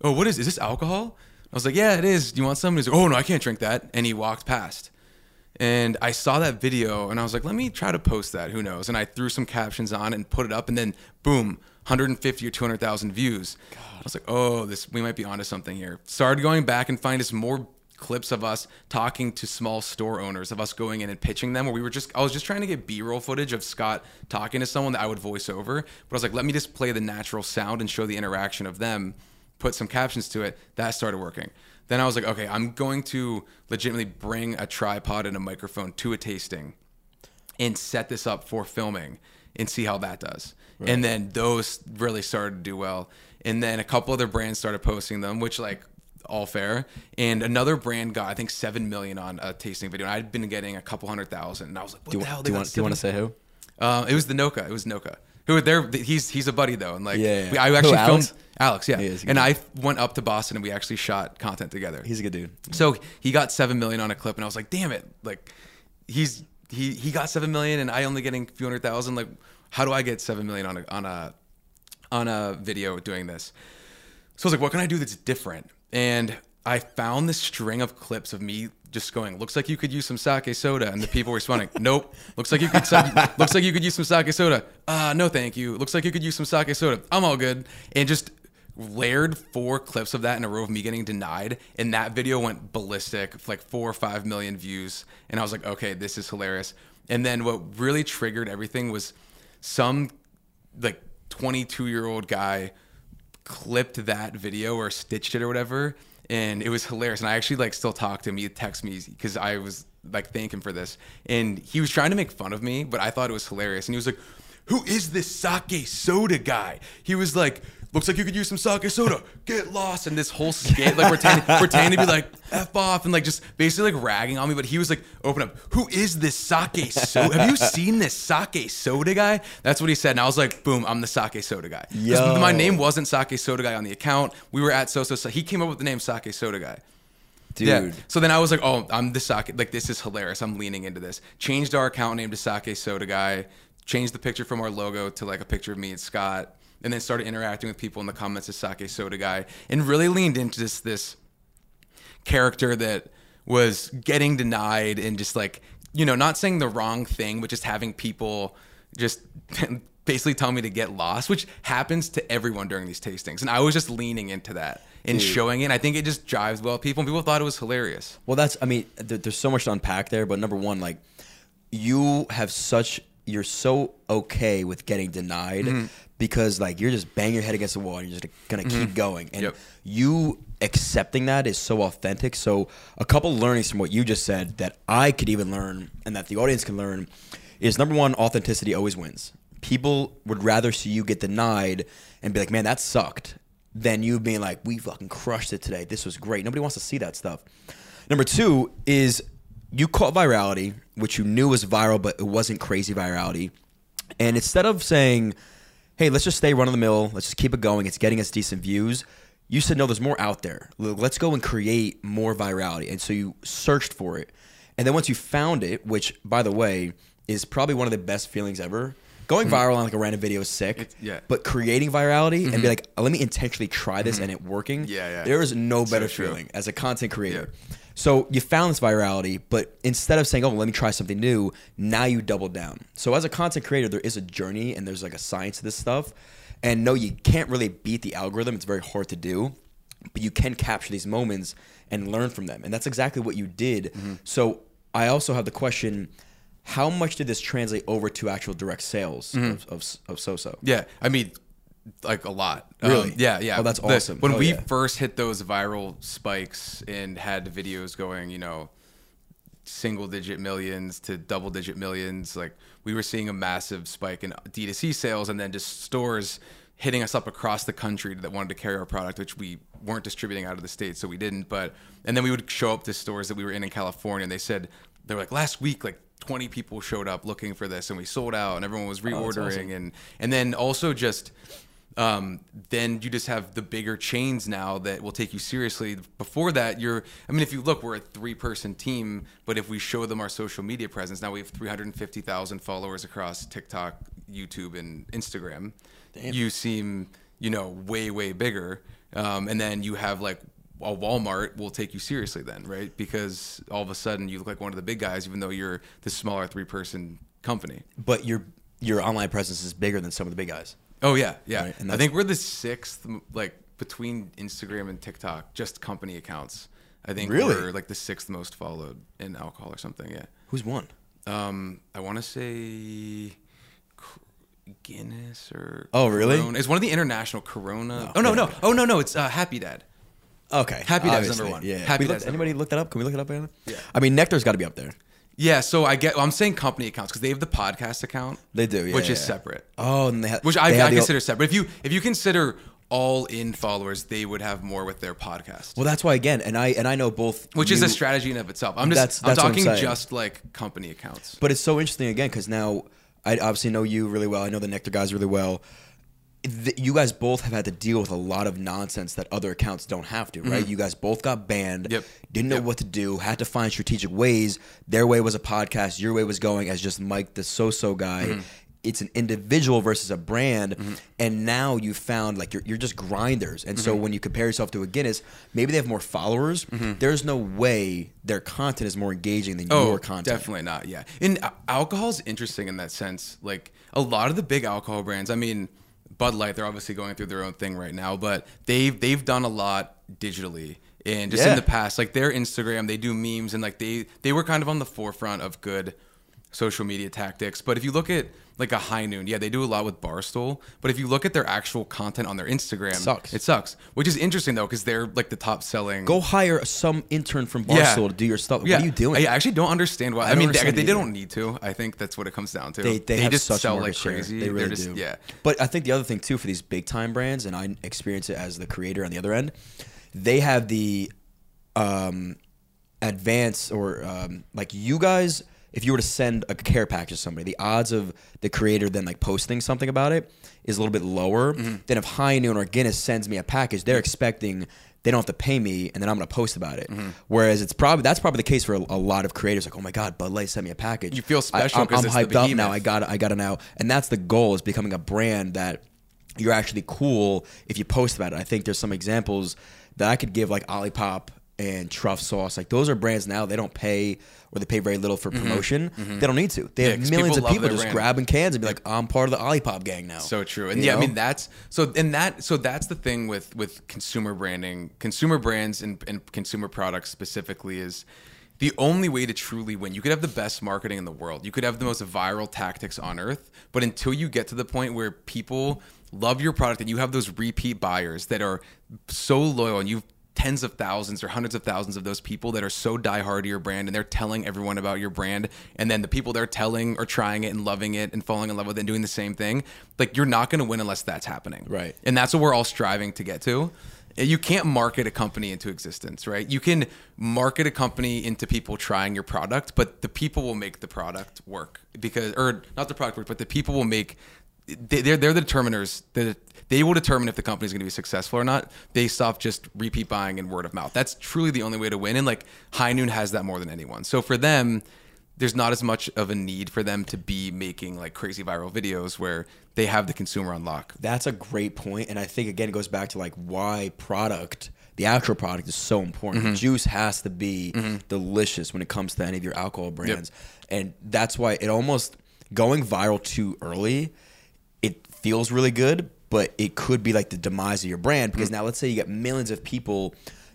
"Oh, what is is this alcohol?" I was like, "Yeah, it is. You want some?" He's like, "Oh no, I can't drink that." And he walked past. And I saw that video and I was like, let me try to post that. Who knows? And I threw some captions on and put it up, and then boom, 150 or 200,000 views. I was like, oh, this we might be onto something here. Started going back and finding some more clips of us talking to small store owners, of us going in and pitching them. Where we were just, I was just trying to get B-roll footage of Scott talking to someone that I would voice over. But I was like, let me just play the natural sound and show the interaction of them. Put some captions to it. That started working. Then I was like, okay, I'm going to legitimately bring a tripod and a microphone to a tasting and set this up for filming and see how that does. Right. And then those really started to do well. And then a couple other brands started posting them, which like all fair. And another brand got I think seven million on a tasting video. And I'd been getting a couple hundred thousand, and I was like, "What do the hell?" Do you, want, do you want to say who? Uh, it was the Noka. It was Noka. Who there? He's he's a buddy though, and like yeah, yeah. I actually who, filmed Alex. Alex yeah, and I went up to Boston and we actually shot content together. He's a good dude. So he got seven million on a clip, and I was like, "Damn it!" Like he's he he got seven million, and I only getting a few hundred thousand. Like, how do I get seven million on a on a on a video doing this? So I was like, "What can I do that's different?" And I found this string of clips of me just going, looks like you could use some sake soda, and the people responding, nope. Looks like you could. looks like you could use some sake soda. Uh, no, thank you. Looks like you could use some sake soda. I'm all good. And just layered four clips of that in a row of me getting denied, and that video went ballistic, like four or five million views. And I was like, okay, this is hilarious. And then what really triggered everything was some like 22 year old guy clipped that video or stitched it or whatever and it was hilarious. And I actually like still talk to him. He texted me because I was like thank him for this, and he was trying to make fun of me, but I thought it was hilarious. And he was like, "Who is this sake soda guy?" He was like. Looks like you could use some sake soda. Get lost and this whole skit, like pretending, pretending to be like f off and like just basically like ragging on me. But he was like, "Open up. Who is this sake soda? Have you seen this sake soda guy?" That's what he said, and I was like, "Boom, I'm the sake soda guy." Yo. My name wasn't sake soda guy on the account. We were at so so. He came up with the name sake soda guy. Dude. Yeah. So then I was like, oh, I'm the sake. Like, this is hilarious. I'm leaning into this. Changed our account name to Sake Soda Guy. Changed the picture from our logo to like a picture of me and Scott. And then started interacting with people in the comments as Sake Soda Guy. And really leaned into this, this character that was getting denied and just like, you know, not saying the wrong thing, but just having people just basically tell me to get lost, which happens to everyone during these tastings. And I was just leaning into that and Dude. showing it. I think it just jives well with people. And people thought it was hilarious. Well, that's. I mean, there, there's so much to unpack there. But number one, like, you have such. You're so okay with getting denied Mm-hmm. because like you're just bang your head against the wall and you're just gonna keep Mhm. going. And Yep. you accepting that is so authentic. So a couple learnings from what you just said that I could even learn and that the audience can learn is number one, authenticity always wins. People would rather see you get denied and be like, man, that sucked, than you being like, we fucking crushed it today. This was great. Nobody wants to see that stuff. Number two is you caught virality, which you knew was viral, but it wasn't crazy virality. And instead of saying, hey, let's just stay run of the mill, let's just keep it going, it's getting us decent views, you said, no, there's more out there. Let's go and create more virality. And so you searched for it. And then once you found it, which, by the way, is probably one of the best feelings ever. Going Mhm. viral on like a random video is sick. yeah. But creating virality and Mhm. be like, let me intentionally try this Mhm. and it working. Yeah, yeah. There is no So better true. feeling as a content creator. So you found this virality, but instead of saying, "Oh, let me try something new," now you double down. So as a content creator, there is a journey and there's like a science to this stuff. And no, you can't really beat the algorithm. It's very hard to do, but you can capture these moments and learn from them. And that's exactly what you did. Mm-hmm. So I also have the question: How much did this translate over to actual direct sales Mhm. of, of of Soso? Yeah, I mean, like a lot. Really? Um, yeah, yeah. Oh, that's The- awesome. When Hell we yeah. first hit those viral spikes and had videos going, you know, single digit millions to double digit millions, like we were seeing a massive spike in D2C sales and then just stores hitting us up across the country that wanted to carry our product, which we weren't distributing out of the States, so we didn't. But, and then we would show up to stores that we were in in California and they said, they were like, last week, like 20 people showed up looking for this and we sold out and everyone was Oh, reordering awesome. and and then also just um, then you just have the bigger chains now that will take you seriously. Before that, you're, I mean, if you look, we're a three person team, but if we show them our social media presence, now we have 350,000 followers across TikTok, YouTube, and Instagram. Damn. You seem, you know, way, way bigger. Um, and then you have like, a Walmart will take you seriously then, right? Because all of a sudden you look like one of the big guys, even though you're the smaller three person company. But your your online presence is bigger than some of the big guys. Oh yeah, yeah. Right, and I think we're the sixth, like between Instagram and TikTok, just company accounts. I think Really? we're like the sixth most followed in alcohol or something. Yeah. Who's won? Um, I want to say Guinness or Oh, really? Corona. It's one of the international Corona. oh no, no, oh no, no. It's uh, Happy Dad. Okay, Happy Dad's obviously, number one. Yeah. Happy We look- Dad's number anybody look that up? Can we look it up? Anna? Yeah. I mean, Nectar's got to be up there. Yeah, so I get. I'm saying company accounts because they have the podcast account. They do, yeah, which is yeah. separate. Oh, and they have which I, they have I the- consider separate. If you if you consider all in followers, they would have more with their podcast. Well, that's why again, and I and I know both, which is a strategy in of itself. I'm just That's- I'm that's I'm talking just like company accounts. But it's so interesting again because now I obviously know you really well. I know the Nectar guys really well. Th- You guys both have had to deal with a lot of nonsense that other accounts don't have to, right? Mhm. You guys both got banned. Yep. Didn't know what to do. Had to find strategic ways. Their way was a podcast. Your way was going as just Mike, the so-so guy. Mhm. It's an individual versus a brand, Mm-hmm. and now you found like you're, you're just grinders. And so Mhm. when you compare yourself to a Guinness, maybe they have more followers. Mhm. There's no way their content is more engaging than Oh, your content. definitely not. Yeah, and alcohol is interesting in that sense. Like a lot of the big alcohol brands. I mean, Bud Light. They're obviously going through their own thing right now, but they've they've done a lot digitally. And just Yeah. in the past, like their Instagram, they do memes and like they they were kind of on the forefront of good social media tactics. But if you look at like a High Noon, yeah, they do a lot with Barstool. But if you look at their actual content on their Instagram, Sucks. It sucks. Which is interesting though, because they're like the top selling. Go hire some intern from Yeah. Barstool to do your stuff. Yeah. What are you doing? I actually don't understand why. I I, don't mean, they, understand they either. don't need to. I think that's what it comes down to. They, they, have just such sell market like share. crazy. They really just, do. Yeah. But I think the other thing too for these big time brands, and I experience it as the creator on the other end, they have the um, advance or um, like you guys. If you were to send a care package to somebody, the odds of the creator then like posting something about it is a little bit lower Mm-hmm. than if High Noon or Guinness sends me a package. They're expecting they don't have to pay me, and then I'm going to post about it. Mm-hmm. Whereas it's probably that's probably the case for a, a lot of creators. Like, oh my god, Bud Light sent me a package. You feel special I, am hyped up now. I got I got to now, and that's the goal is becoming a brand that you're actually cool if you post about it. I think there's some examples that I could give like Olipop and Truff Sauce. Like those are brands now they don't pay or they pay very little for Mhm. promotion. Mhm. They don't need to. They Yeah, have millions people of people just brand. grabbing cans and be like, I'm part of the Olipop gang now. So true. And You yeah, know? I mean that's so and that so that's the thing with with consumer branding, consumer brands and, and consumer products specifically is the only way to truly win. You could have the best marketing in the world. You could have the most viral tactics on earth, but until you get to the point where people love your product and you have those repeat buyers that are so loyal and you've tens of thousands or hundreds of thousands of those people that are so diehard to your brand and they're telling everyone about your brand. And then the people they're telling are trying it and loving it and falling in love with it and doing the same thing like you're not going to win unless that's happening. Right. and that's what we're all striving to get to. You can't market a company into existence right? You can market a company into people trying your product but the people will make the product work because or not the product work but the people will make they- they're they're the determiners that they will determine if the company is going to be successful or not based off just repeat buying and word of mouth. That's truly the only way to win. And like High Noon has that more than anyone. So for them, there's not as much of a need for them to be making like crazy viral videos where they have the consumer on lock. That's a great point, and I think again it goes back to like why product, the actual product, is so important. The Mhm. juice has to be Mhm. delicious when it comes to any of your alcohol brands, and that's why it almost going viral too early. It feels really good, but it could be like the demise of your brand because mm. now let's say you get millions of people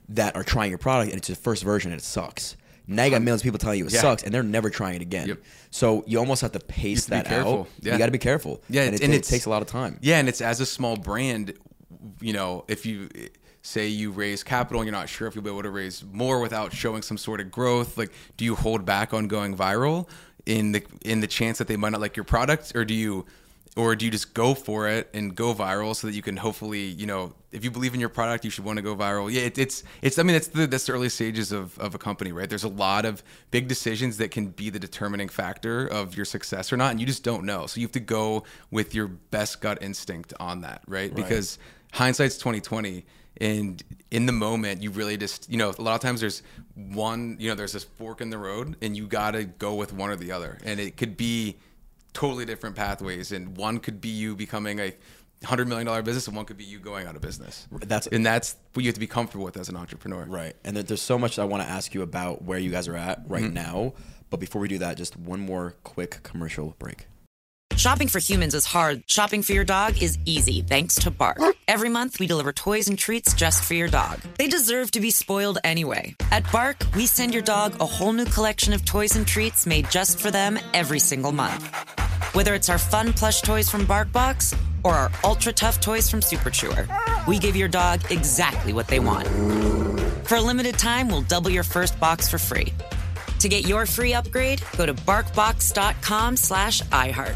that are trying your product and it's the first version and it sucks. Now you got millions of people telling you it Yeah. sucks and they're never trying it again. So you almost have to pace that to be careful. out. Yeah. You got to be careful. Yeah, and, it, and it takes a lot of time. Yeah, and it's as a small brand, you know, if you say you raise capital and you're not sure if you'll be able to raise more without showing some sort of growth, like do you hold back on going viral in the in the chance that they might not like your product or do you or do you just go for it and go viral so that you can hopefully, you know, if you believe in your product, you should want to go viral. Yeah, it, it's it's. I mean, that's the that's the early stages of of a company, right? There's a lot of big decisions that can be the determining factor of your success or not, and you just don't know. So you have to go with your best gut instinct on that, right? Right. Because hindsight's 2020 and in the moment you really just you know a lot of times there's one you know there's this fork in the road and you got to go with one or the other and it could be totally different pathways and one could be you becoming a hundred million dollar business and one could be you going out of business That's and that's what you have to be comfortable with as an entrepreneur Right. And there's so much I want to ask you about where you guys are at right Mhm. now. But before we do that, just one more quick commercial break. Shopping for humans is hard. Shopping for your dog is easy thanks to Bark. Every month, we deliver toys and treats just for your dog. They deserve to be spoiled anyway. At Bark, we send your dog a whole new collection of toys and treats made just for them every single month. Whether it's our fun plush toys from BarkBox or our ultra tough toys from Super Chewer, we give your dog exactly what they want. For a limited time, we'll double your first box for free. To get your free upgrade, go to barkbox.com slash iHeart.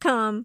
Come.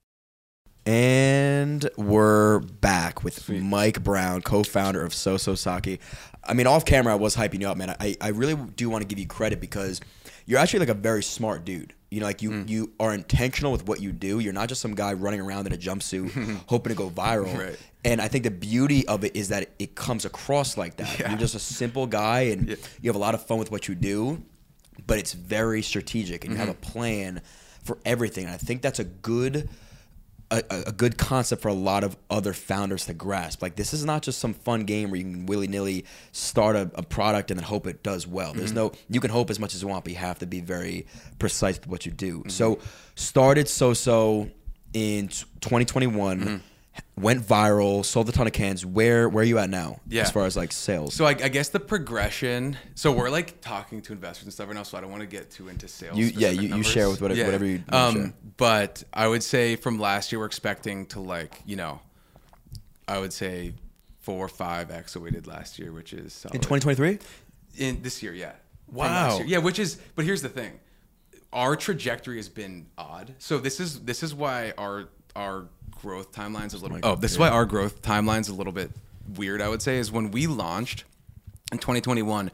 And we're back with Mike Brown, co-founder of Soso Sake. I mean, off camera, I was hyping you up, man. I, I really do want to give you credit because you're actually like a very smart dude. You know, like you mm. you are intentional with what you do. You're not just some guy running around in a jumpsuit hoping to go viral. Right. And I think the beauty of it is that it comes across like that. Yeah. You're just a simple guy, and you have a lot of fun with what you do, but it's very strategic, and you have mm-hmm. a plan for everything. And I think that's a good a, a good concept for a lot of other founders to grasp. Like this is not just some fun game where you can willy nilly start a, a product and then hope it does well. There's Mhm. no you can hope as much as you want, but you have to be very precise with what you do. Mm-hmm. So started so in 2021, Mm-hmm. Went viral, sold a ton of cans. Where where are you at now? Yeah. as far as like sales. So I, I guess the progression. So we're like talking to investors and stuff right now. So I don't want to get too into sales. You- yeah, you- you share with whatever- whatever you Um, but I would say from last year we're expecting to like you know, I would say four or five x what we did last year, which is solid. in 2023. in this year, yeah. Wow. year. Yeah, which is but here's the thing. Our trajectory has been odd. So this is this is why our our growth timelines is a little Oh, this is why our growth timelines a little bit weird, I would say, is when we launched in 2021,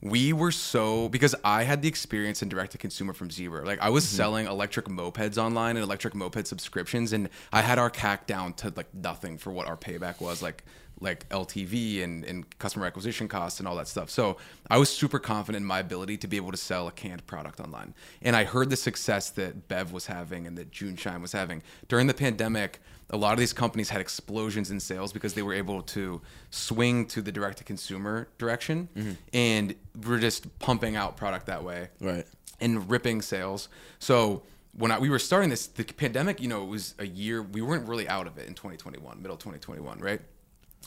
we were so because I had the experience in direct to consumer from zero. Like I was Mm-hmm. selling electric mopeds online and electric moped subscriptions, and I had our CAC down to like nothing for what our payback was, like like LTV and, and customer acquisition costs and all that stuff. So I was super confident in my ability to be able to sell a canned product online. And I heard the success that Bev was having and that JuneShine was having during the pandemic a lot of these companies had explosions in sales because they were able to swing to the direct to consumer direction Mhm. and we're just pumping out product that way Right. and ripping sales so when I, we were starting this the pandemic you know it was a year we weren't really out of it in 2021 middle 2021 right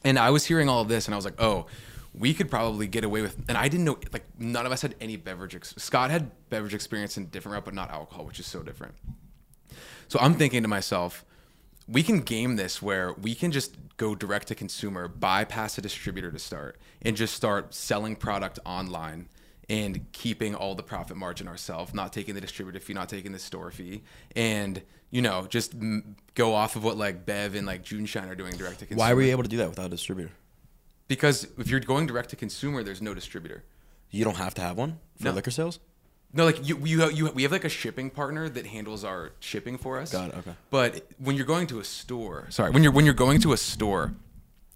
and i was hearing all of this and i was like oh we could probably get away with and i didn't know like none of us had any beverage ex- scott had beverage experience in different route but not alcohol which is so different. So I'm thinking to myself, we can game this where we can just go direct to consumer, bypass a distributor to start, and just start selling product online and keeping all the profit margin ourselves, not taking the distributor fee, not taking the store fee, and you know just m- go off of what like Bev and like JuneShine are doing direct to consumer. Why were you able to do that without a distributor? Because if you're going direct to consumer, there's no distributor. You don't have to have one for No. liquor sales. No, like you, you, you, we have like a shipping partner that handles our shipping for us. Got it, okay. But when you're going to a store, sorry, when you're when you're going to a store,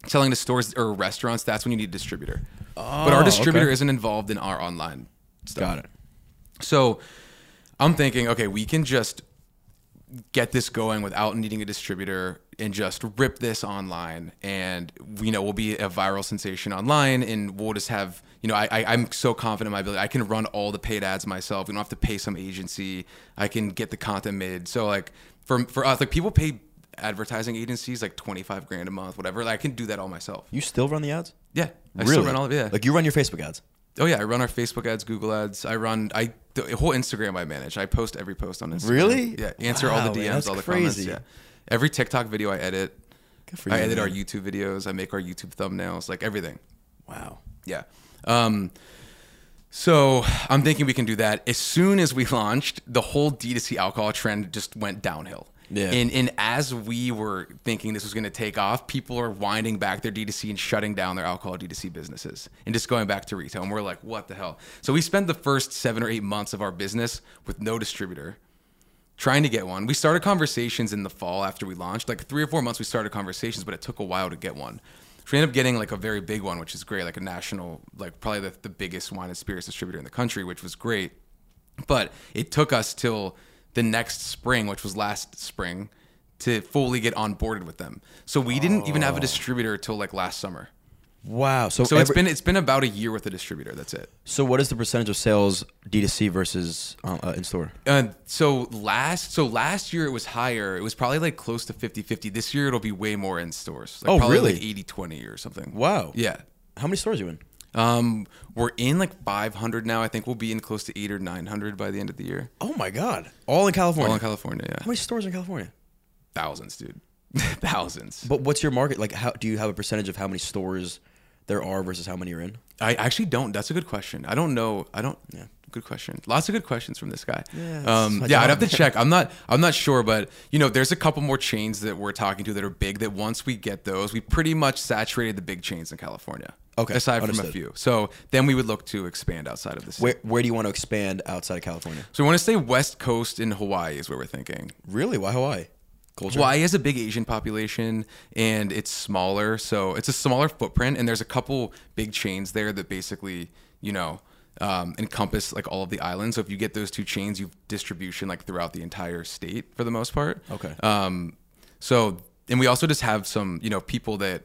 selling to stores or restaurants, that's when you need a distributor. but Oh, our distributor okay. isn't involved in our online stuff. Got it. So I'm thinking, okay, we can just get this going without needing a distributor and just rip this online. And you know we'll be a viral sensation online and we'll just have you know I, I i'm so confident in my ability. I can run all the paid ads myself. We don't have to pay some agency. I can get the content made. So like for for us like people pay advertising agencies like 25 grand a month whatever. Like, i can do that all myself. You still run the ads? yeah. I really? still run all of yeah. Like you run your Facebook ads. Oh yeah, I run our Facebook ads, Google ads. I run I the whole Instagram I manage. I post every post on Instagram. Really? Yeah. Answer all the DMs, man, all the crazy. comments. Yeah. Every TikTok video I edit. Good for I you, edit our. YouTube videos. I make our YouTube thumbnails, like everything. Wow. Yeah. Um, so I'm thinking we can do that. As soon as we launched, the whole D2C alcohol trend just went downhill. Yeah. And, and as we were thinking this was going to take off, people are winding back their D2C and shutting down their alcohol D2C businesses and just going back to retail. And we're like, what the hell? So we spent the first seven or eight months of our business with no distributor trying to get one. We started conversations in the fall after we launched. Like three or four months, we started conversations, but it took a while to get one. So we ended up getting like a very big one, which is great, like a national, like probably the, the biggest wine and spirits distributor in the country, which was great. But it took us till the next spring, which was last spring, to fully get onboarded with them. So we didn't even have a distributor till like last summer. Wow. So, So, it's every- been it's been about a year with a distributor. That's it. So what is the percentage of sales D2C versus uh, uh, in store? Uh, so last so last year it was higher. It was probably like close to 50-50. This year it'll be way more in stores. Like Oh, probably really? Like 80-20 or something. Wow. Yeah. How many stores are you in? Um, we're in like 500 now. I think we'll be in close to 8 or 900 by the end of the year. Oh my god. All in California. All in California, yeah. How many stores in California? Thousands, dude. Thousands. But what's your market like? How do you have a percentage of how many stores there are versus how many you're in? I actually don't. That's a good question. I don't know. I don't. Yeah, good question. Lots of good questions from this guy. Yeah, um, yeah. I'd have to check. I'm not. I'm not sure, but you know, there's a couple more chains that we're talking to that are big. That once we get those, we pretty much saturated the big chains in California. Okay, Aside from a few, so then we would look to expand outside of the state. Where where do you want to expand outside of California? So we want to stay West Coast in Hawaii is where we're thinking. Really? Why Hawaii? Culture. Hawaii has a big Asian population and it's smaller, so it's a smaller footprint. And there's a couple big chains there that basically, you know, um, encompass like all of the islands. So if you get those two chains, you've distribution like throughout the entire state for the most part. Okay. Um, so and we also just have some, you know, people that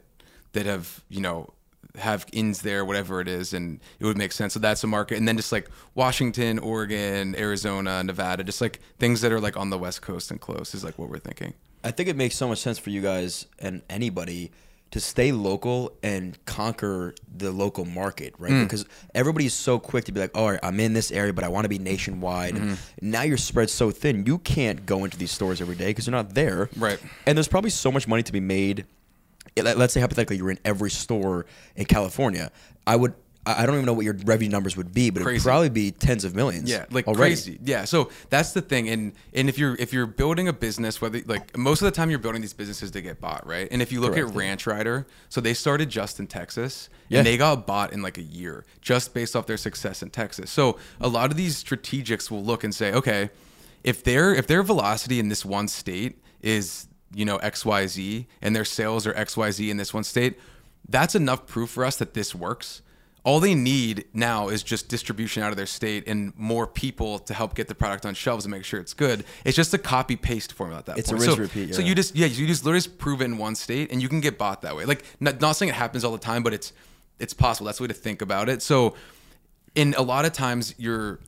that have, you know, have ins there, whatever it is, and it would make sense. So that's a market, and then just like Washington, Oregon, Arizona, Nevada, just like things that are like on the West Coast and close is like what we're thinking. I think it makes so much sense for you guys and anybody to stay local and conquer the local market, right? Mm. Because everybody's so quick to be like, all right, I'm in this area, but I want to be nationwide. Mm-hmm. Now you're spread so thin, you can't go into these stores every day because you're not there. Right. And there's probably so much money to be made. Let- Let's say hypothetically you're in every store in California. I would. I I don't even know what your revenue numbers would be, but it would probably be tens of millions. Yeah, like already. crazy. Yeah, so that's the thing, and and if you're if you're building a business, whether like most of the time you're building these businesses to get bought, right? And if you look Correct, at yeah. Ranch Rider, so they started just in Texas, Yeah. and they got bought in like a year, just based off their success in Texas. So a lot of these strategics will look and say, okay, if their if their velocity in this one state is you know X Y Z, and their sales are X Y Z in this one state, that's enough proof for us that this works all they need now is just distribution out of their state and more people to help get the product on shelves and make sure it's good. It's just a copy paste formula at that It's a point. rinse so, repeat, So you just yeah, you just literally just prove it in one state and you can get bought that way. Like not, not saying it happens all the time, but it's it's possible. That's the way to think about it. So in a lot of times your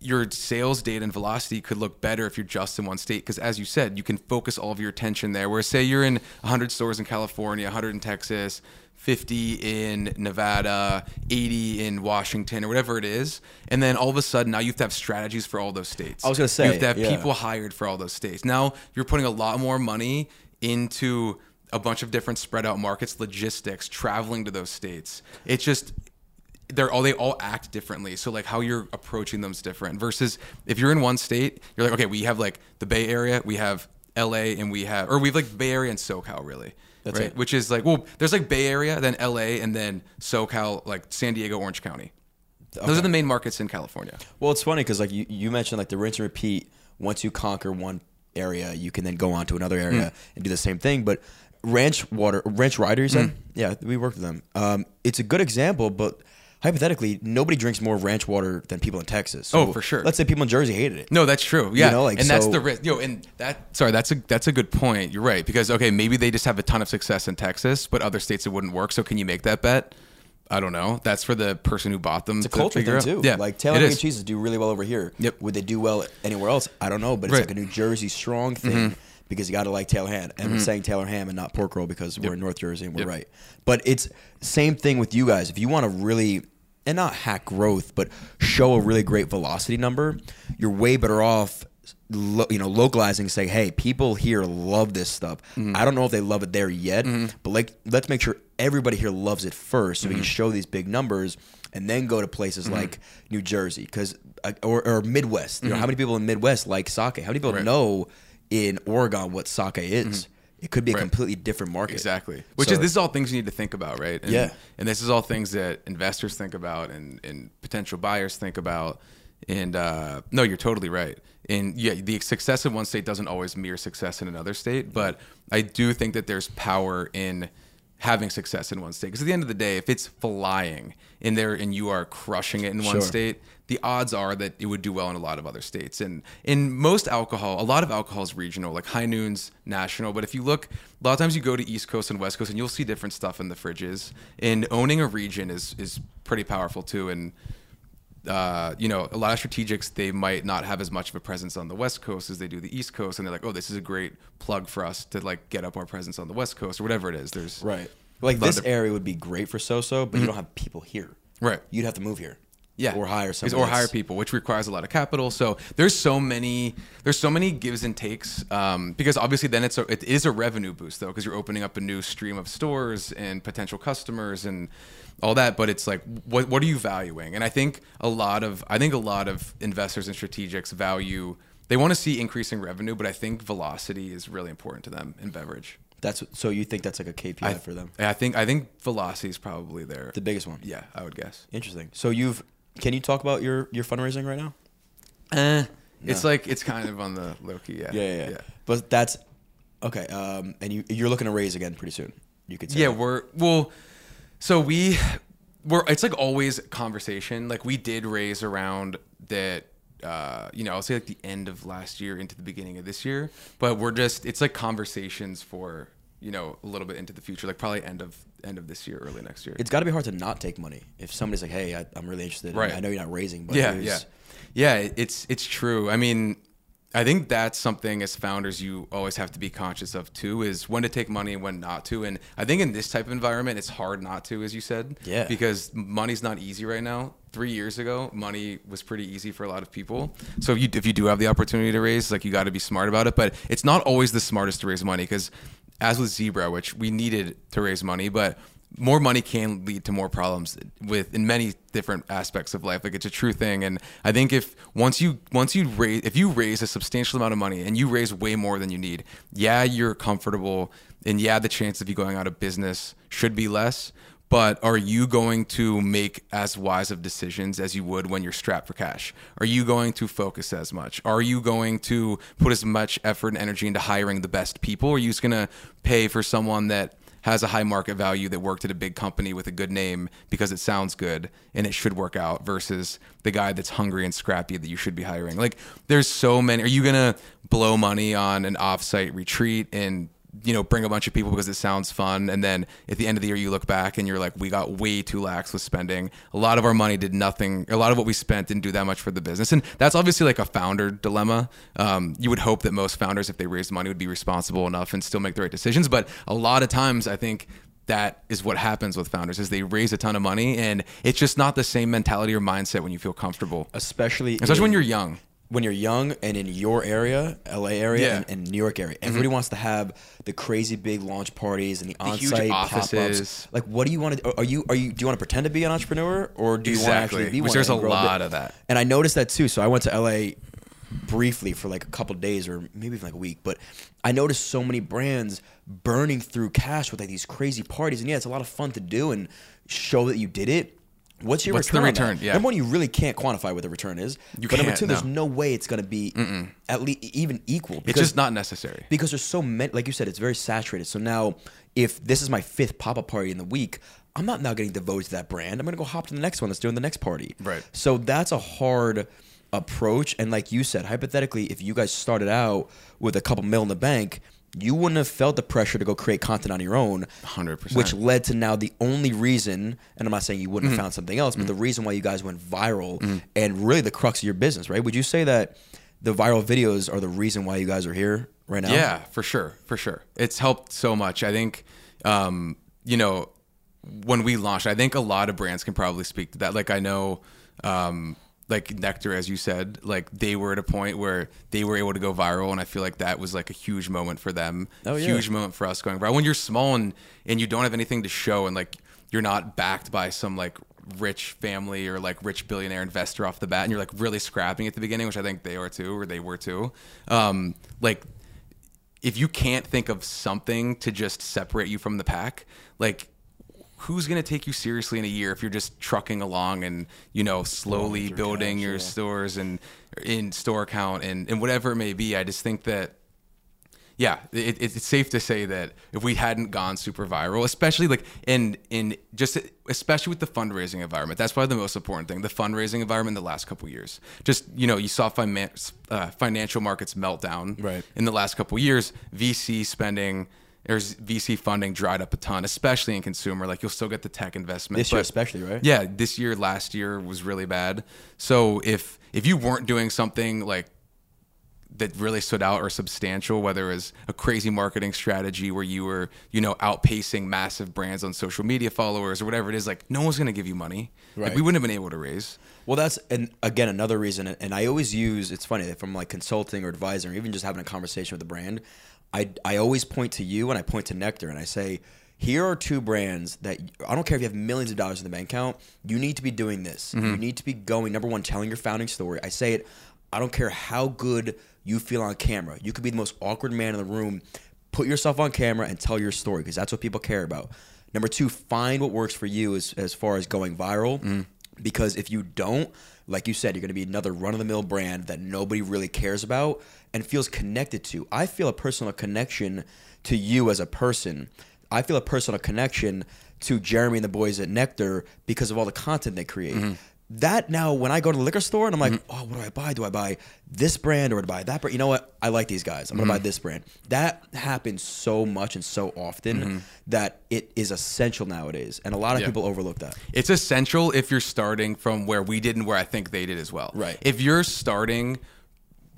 your sales data and velocity could look better if you're just in one state because as you said you can focus all of your attention there whereas say you're in 100 stores in california 100 in texas 50 in Nevada, 80 in Washington, or whatever it is. And then all of a sudden, now you have to have strategies for all those states. I was gonna say you have to have yeah. people hired for all those states. Now you're putting a lot more money into a bunch of different spread out markets, logistics, traveling to those states. It's just they're all they all act differently. So like how you're approaching them is different. Versus if you're in one state, you're like, okay, we have like the Bay Area, we have LA, and we have or we have like Bay Area and SoCal really. That's right? it. Which is like well, there's like Bay Area, then LA, and then SoCal, like San Diego, Orange County. Those are the main markets in California. Well, it's funny because like you, you mentioned like the rinse and repeat. Once you conquer one area, you can then go on to another area Mm. and do the same thing. But ranch water, ranch rider, you said, yeah, we worked with them. Um, it's a good example, but hypothetically, nobody drinks more ranch water than people in Texas. Oh, for sure. Let's say people in Jersey hated it. No, that's true. Yeah, You know, like, and that's the risk. Yo, and that sorry, that's a that's a good point. You're right because okay, maybe they just have a ton of success in Texas, but other states it wouldn't work. So can you make that bet? I don't know. That's for the person who bought them. It's a culture thing out. too. Yeah, like Taylor and cheeses do really well over here. Yep. Would they do well anywhere else? I don't know, but it's Right. like a New Jersey strong thing Mhm. Because you got to like Taylor ham. And we're Mhm. saying Taylor ham and not pork roll because we're in North Jersey and we're Yep. right. But it's same thing with you guys. If you want to really and not hack growth, but show a really great velocity number, you're way better off. Lo, you know, localizing, say, hey, people here love this stuff. Mm-hmm. I don't know if they love it there yet, but like, let's make sure everybody here loves it first, so we can Mhm. show these big numbers, and then go to places Mhm. like New Jersey, because or, or Midwest. You know, Mhm. how many people in Midwest like sake? How many people Right. know in Oregon what sake is? Mhm. It could be a Right. completely different market. Exactly. Which So- is this is all things you need to think about, right? And, Yeah. And this is all things that investors think about and, and potential buyers think about. And uh, no, you're totally right. And yeah, the success in one state doesn't always mirror success in another state, but I do think that there's power in having success in one state. Because at the end of the day, if it's flying in there and you are crushing it in one Sure. state, the odds are that it would do well in a lot of other states. And in most alcohol, a lot of alcohol is regional, like High Noon's national. But if you look, a lot of times you go to East Coast and West Coast, and you'll see different stuff in the fridges. And owning a region is is pretty powerful too. And uh, you know, a lot of strategics they might not have as much of a presence on the West Coast as they do the East Coast, and they're like, oh, this is a great plug for us to like get up our presence on the West Coast or whatever it is. There's Right. Like this area would be great for Soso, but you Mhm. don't have people here. Right. You'd have to move here. Yeah, Or hire somebody. or hire people, which requires a lot of capital. So there's so many there's so many gives and takes. Um, because obviously then it's a, it is a revenue boost though, because you're opening up a new stream of stores and potential customers and all that. But it's like what what are you valuing? And I think a lot of I think a lot of investors and strategics value they want to see increasing revenue, but I think velocity is really important to them in beverage. That's so you think that's like a KPI I, for them. I think I think velocity is probably their The biggest one. Yeah, I would guess. Interesting. So you've can you talk about your your fundraising right now? Eh, it's like it's kind of on the low key. Yeah, Yeah, yeah, yeah. But that's okay. Um, and you you're looking to raise again pretty soon. You could say. Yeah, that. we're well. So we we're it's like always conversation. Like we did raise around that. Uh, you know, I'll say like the end of last year into the beginning of this year, but we're just it's like conversations for you know a little bit into the future, like probably end of end of this year, early next year. It's got to be hard to not take money if somebody's like, "Hey, I, I'm really interested. Right. I know you're not raising, but yeah, yeah, yeah. It's it's true. I mean, I think that's something as founders you always have to be conscious of too. Is when to take money and when not to. And I think in this type of environment, it's hard not to, as you said. Yeah. Because money's not easy right now. Three years ago, money was pretty easy for a lot of people. So if you if you do have the opportunity to raise, like you got to be smart about it. But it's not always the smartest to raise money because, as with Zebra, which we needed to raise money, but more money can lead to more problems with in many different aspects of life. Like it's a true thing. And i think if once you once you raise if you raise a substantial amount of money and you raise way more than you need yeah you're comfortable and yeah the chance of you going out of business should be less but are you going to make as wise of decisions as you would when you're strapped for cash? Are you going to focus as much? Are you going to put as much effort and energy into hiring the best people? Are you just going to pay for someone that has a high market value that worked at a big company with a good name because it sounds good and it should work out versus the guy that's hungry and scrappy that you should be hiring? Like, there's so many. Are you going to blow money on an offsite retreat and you know, bring a bunch of people because it sounds fun. And then at the end of the year, you look back and you're like, we got way too lax with spending. A lot of our money did nothing. A lot of what we spent didn't do that much for the business. And that's obviously like a founder dilemma. Um, you would hope that most founders, if they raised money, would be responsible enough and still make the right decisions. But a lot of times, I think that is what happens with founders is they raise a ton of money and it's just not the same mentality or mindset when you feel comfortable especially especially in- when you're young when you're young and in your area, LA area, Yeah. and, and New York area, Mhm. everybody wants to have the crazy big launch parties and the, The on-site pop-ups. Like, what do you want to? Are you are you? Do you want to pretend to be an entrepreneur, or do you want to actually be Which one? there's a lot of that. And I noticed that too. So I went to LA briefly for like a couple days or maybe even like a week, but I noticed so many brands burning through cash with like these crazy parties. And yeah, it's a lot of fun to do and show that you did it. What's your What's return? that? return? Yeah. Number one, you really can't quantify what the return is. You but number two, there's no. no way it's going to be at least even equal. Because, it's just not necessary because there's so many. Like you said, it's very saturated. So now, if this is my fifth pop up party in the week, I'm not now getting devoted to that brand. I'm going to go hop to the next one that's doing the next party. Right. So that's a hard approach. And like you said, hypothetically, if you guys started out with a couple mil in the bank, you wouldn't have felt the pressure to go create content on your own. 100%. Which led to now the only reason, and I'm not saying you wouldn't Mhm. have found something else, but the reason why you guys went viral Mhm. and really the crux of your business, right? Would you say that the viral videos are the reason why you guys are here right now? Yeah, for sure, for sure. It's helped so much. I think, um, you know, when we launched, I think a lot of brands can probably speak to that. Like I know, um, like Nectar, as you said, like they were at a point where they were able to go viral, and I feel like that was like a huge moment for them. Oh, yeah. Huge moment for us going viral. When you're small and and you don't have anything to show, and like you're not backed by some like rich family or like rich billionaire investor off the bat, and you're like really scrapping at the beginning, which I think they are too, or they were too. Um, like if you can't think of something to just separate you from the pack, like who's going to take you seriously in a year if you're just trucking along and you know slowly building your stores and in store count and, and whatever it may be? I just think that yeah it, it's safe to say that if we hadn't gone super viral especially like in in just especially with the fundraising environment that's probably the most important thing the fundraising environment in the last couple years. Just you know you saw finan- uh, financial markets melt down Right. in the last couple years vc spending there's VC funding dried up a ton, especially in consumer. Like you'll still get the tech investment This year especially, right? Yeah, this year, last year was really bad. So if if you weren't doing something like that really stood out or substantial, whether it was a crazy marketing strategy where you were, you know, outpacing massive brands on social media followers or whatever it is, like no one's gonna give you money. Like we wouldn't have been able to raise. Well, that's and again another reason, and I always use. It's funny if I'm like consulting or advising, or even just having a conversation with a brand. I I always point to you and I point to Nectar and I say, here are two brands that I don't care if you have millions of dollars in the bank account. You need to be doing this. You Mhm. need to be going. Number one, telling your founding story. I say it. I don't care how good you feel on camera. You could be the most awkward man in the room. Put yourself on camera and tell your story because that's what people care about. Number two, find what works for you as, as far as going viral. Because if you don't, like you said, you're going to be another run of the mill brand that nobody really cares about and feels connected to. I feel a personal connection to you as a person. I feel a personal connection to Jeremy and the boys at Nectar because of all the content they create. Mm-hmm. That now, when I go to the liquor store and I'm like, oh, what do I buy? Do I buy this brand or do I buy that brand? You know what? I like these guys. I'm going to buy this brand. That happens so much and so often Mhm. that it is essential nowadays. And a lot of Yeah. people overlook that. It's essential if you're starting from where we did and where I think they did as well. Right. If you're starting,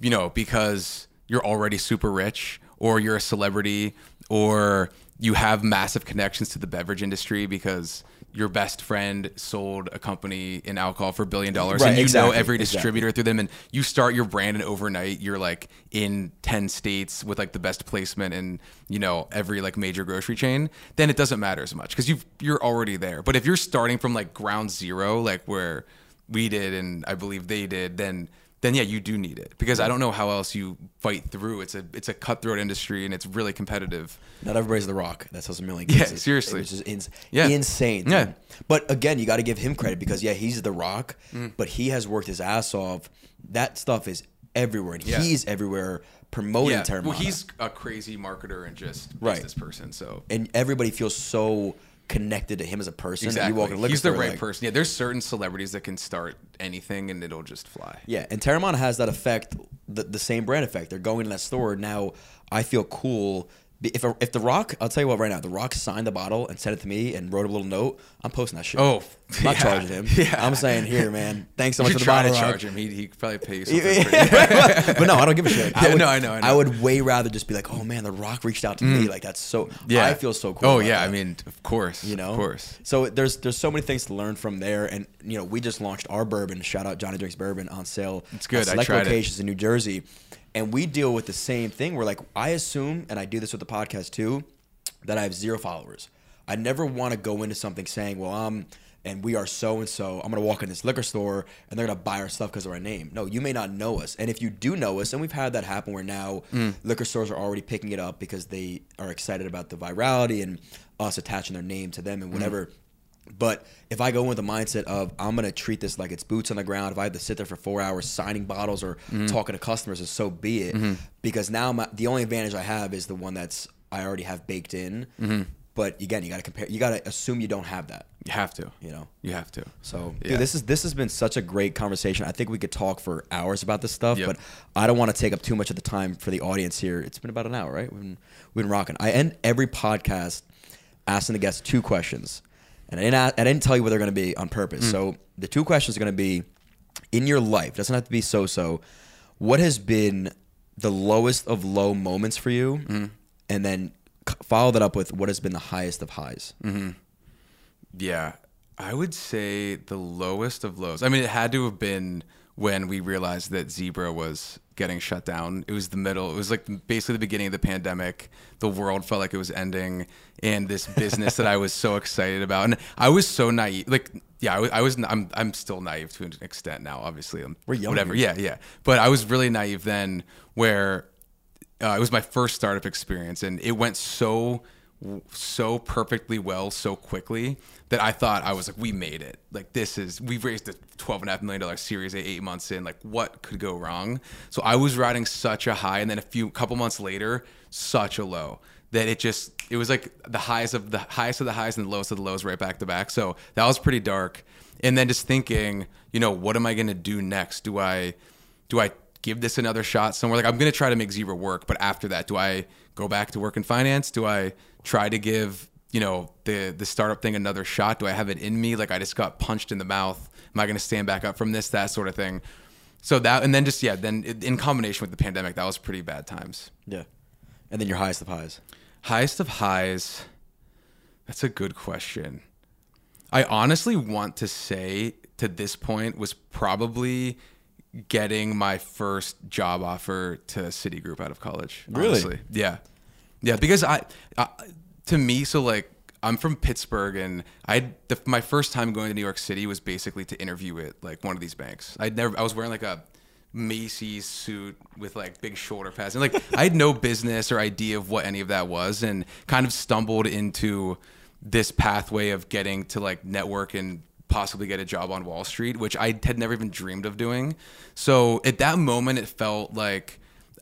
you know, because you're already super rich or you're a celebrity or you have massive connections to the beverage industry because your best friend sold a company in alcohol for a billion dollars Right, and you know exactly, every exactly. distributor through them and you start your brand and overnight you're like in 10 states with like the best placement in you know every like major grocery chain then it doesn't matter as much because you you're already there but if you're starting from like ground zero like where we did and i believe they did then then yeah you do need it because i don't know how else you fight through it's a it's a cutthroat industry and it's really competitive Not everybody's The Rock. That's how some million Yeah, seriously. it's is ins- Yeah. insane. Yeah. But again, you got to give him credit because, yeah, he's The Rock, Mm. but he has worked his ass off. That stuff is everywhere, and Yeah. he's everywhere promoting yeah Teremana. well he's a crazy marketer and just Right. business person so and everybody feels so connected to him as a person. Exactly. You walk in a liquor He's the store, right like- person. Yeah, there's certain celebrities that can start anything and it'll just fly. Yeah, and Teremana has that effect, the, the same brand effect. They're going to that store now. I feel cool If, a, if the Rock, I'll tell you what, right now, the Rock signed the bottle and sent it to me and wrote a little note. I'm posting that shit. Oh, I'm not yeah. charging him. Yeah. I'm saying here, man. Thanks so You much for should the try bottle. to charge him. He he could probably pay you something. yeah. but no, I don't give a shit. Yeah, would, no, I know, I know. would way rather just be like, oh man, the Rock reached out to me. Mm. Like that's so. Yeah. I feel so cool. Oh yeah, that. I mean, of course, you know, of course. So there's there's so many things to learn from there, and you know, we just launched our bourbon. Shout out Johnny Drinks Bourbon on sale. It's good. At I select tried it. locations in New Jersey, and we deal with the same thing. We're like, I assume, and I do this with the podcast too, that I have zero followers. I never want to go into something saying, well, I'm and we are so and so. I'm gonna walk in this liquor store and they're gonna buy our stuff because of our name. No, you may not know us, and if you do know us, and we've had that happen where now Mm. liquor stores are already picking it up because they are excited about the virality and us attaching their name to them and whatever. But if I go in with the mindset of I'm gonna treat this like it's boots on the ground, if I have to sit there for four hours signing bottles or Mhm. talking to customers, so be it. Mhm. Because now my, the only advantage I have is the one that's I already have baked in. Mhm. But again, you got to compare. You got to assume you don't have that. You have to. You know. You have to. So, Yeah. dude, this is this has been such a great conversation. I think we could talk for hours about this stuff, Yep. but I don't want to take up too much of the time for the audience here. It's been about an hour, right? We've been, we've been rocking. I end every podcast asking the guests two questions, and I didn't I didn't tell you what they're going to be on purpose. Mm. So the two questions are going to be in your life. Doesn't have to be so so. What has been the lowest of low moments for you, Mm. and then follow that up with what has been the highest of highs. hmm Yeah, I would say the lowest of lows. I mean, it had to have been when we realized that Zebra was getting shut down. It was the middle. It was like basically the beginning of the pandemic. The world felt like it was ending, and this business that I was so excited about, and I was so naive. Like, yeah, I was. I was I'm. I'm still naive to an extent now. Obviously, I'm We're young whatever. Yeah, yeah. But I was really naive then, where uh, it was my first startup experience, and it went so so perfectly well so quickly that I thought I was like, we made it. Like this is we've raised a twelve and a half million dollar series eight months in. Like what could go wrong? So I was riding such a high, and then a few couple months later, such a low that it just it was like the highs of the highest of the highs and the lowest of the lows right back to back. So that was pretty dark. And then just thinking, you know, what am I gonna do next? Do I do I give this another shot somewhere? Like I'm gonna try to make Zebra work, but after that, do I go back to work in finance? Do I try to give you know the the startup thing another shot? Do I have it in me? Like I just got punched in the mouth. Am I gonna stand back up from this? That sort of thing. So that and then just yeah, then in combination with the pandemic, that was pretty bad times. Yeah. And then your highest of highs. Highest of highs. That's a good question. I honestly want to say to this point was probably getting my first job offer to Citigroup out of college. Really? Honestly. Yeah. Yeah, because I, I to me so like I'm from Pittsburgh and I the, my first time going to New York City was basically to interview at like one of these banks. I'd never I was wearing like a Macy's suit with like big shoulder pads and like I had no business or idea of what any of that was and kind of stumbled into this pathway of getting to like network and possibly get a job on Wall Street, which I had never even dreamed of doing. So at that moment, it felt like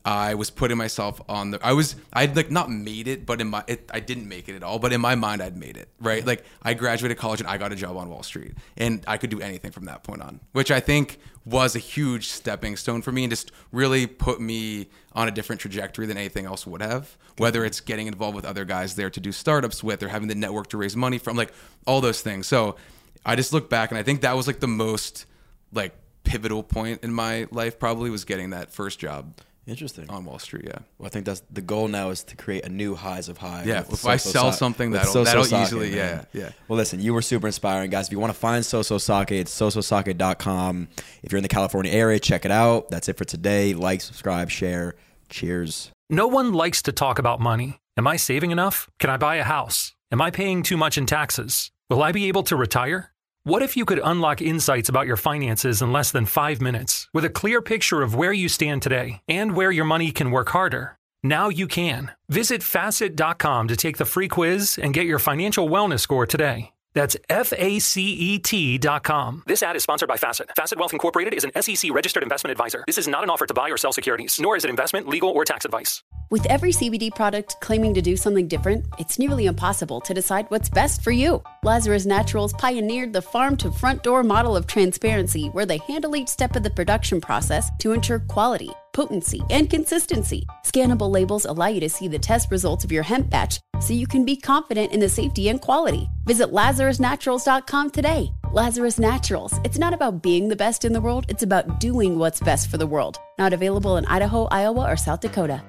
I was putting myself on the. I was I'd like not made it, but in my it, I didn't make it at all. But in my mind, I'd made it. Right, like I graduated college and I got a job on Wall Street, and I could do anything from that point on, which I think was a huge stepping stone for me and just really put me on a different trajectory than anything else would have. Whether it's getting involved with other guys there to do startups with, or having the network to raise money from, like all those things. So I just look back and I think that was like the most like pivotal point in my life. Probably was getting that first job. Interesting. On Wall Street, yeah. Well, I think that's the goal now is to create a new highs of high. Yeah, with if I So-So sell Sa- something, that'll- So-So that'll Sake, easily- man. yeah, yeah. Well, listen, you were super inspiring, guys. If you want to find Soso Sake, it's sososake.com. If you're in the California area, check it out. That's it for today. Like, subscribe, share. Cheers. No one likes to talk about money. Am I saving enough? Can I buy a house? Am I paying too much in taxes? Will I be able to retire? What if you could unlock insights about your finances in less than five minutes with a clear picture of where you stand today and where your money can work harder? Now you can. Visit facet.com to take the free quiz and get your financial wellness score today. That's F-A-C-E-T dot com. This ad is sponsored by Facet. Facet Wealth Incorporated is an SEC registered investment advisor. This is not an offer to buy or sell securities, nor is it investment, legal, or tax advice. With every CBD product claiming to do something different, it's nearly impossible to decide what's best for you. Lazarus Naturals pioneered the farm to front door model of transparency where they handle each step of the production process to ensure quality, potency, and consistency. Scannable labels allow you to see the test results of your hemp batch so you can be confident in the safety and quality. Visit LazarusNaturals.com today. Lazarus Naturals. It's not about being the best in the world, it's about doing what's best for the world. Not available in Idaho, Iowa, or South Dakota.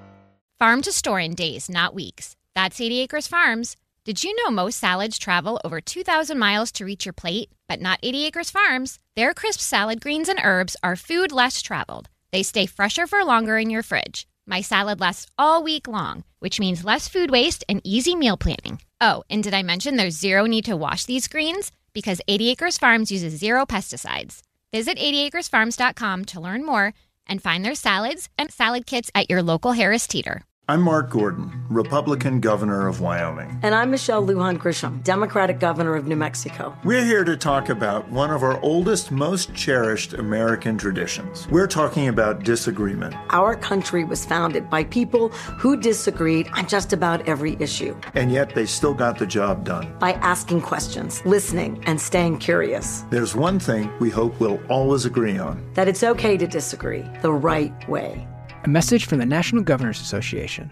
Farm to store in days, not weeks. That's 80 Acres Farms. Did you know most salads travel over 2,000 miles to reach your plate? But not 80 Acres Farms. Their crisp salad greens and herbs are food less traveled. They stay fresher for longer in your fridge. My salad lasts all week long, which means less food waste and easy meal planning. Oh, and did I mention there's zero need to wash these greens? Because 80 Acres Farms uses zero pesticides. Visit 80acresfarms.com to learn more and find their salads and salad kits at your local Harris Teeter. I'm Mark Gordon, Republican governor of Wyoming. And I'm Michelle Lujan Grisham, Democratic governor of New Mexico. We're here to talk about one of our oldest, most cherished American traditions. We're talking about disagreement. Our country was founded by people who disagreed on just about every issue. And yet they still got the job done. By asking questions, listening, and staying curious. There's one thing we hope we'll always agree on that it's okay to disagree the right way. A message from the National Governors Association.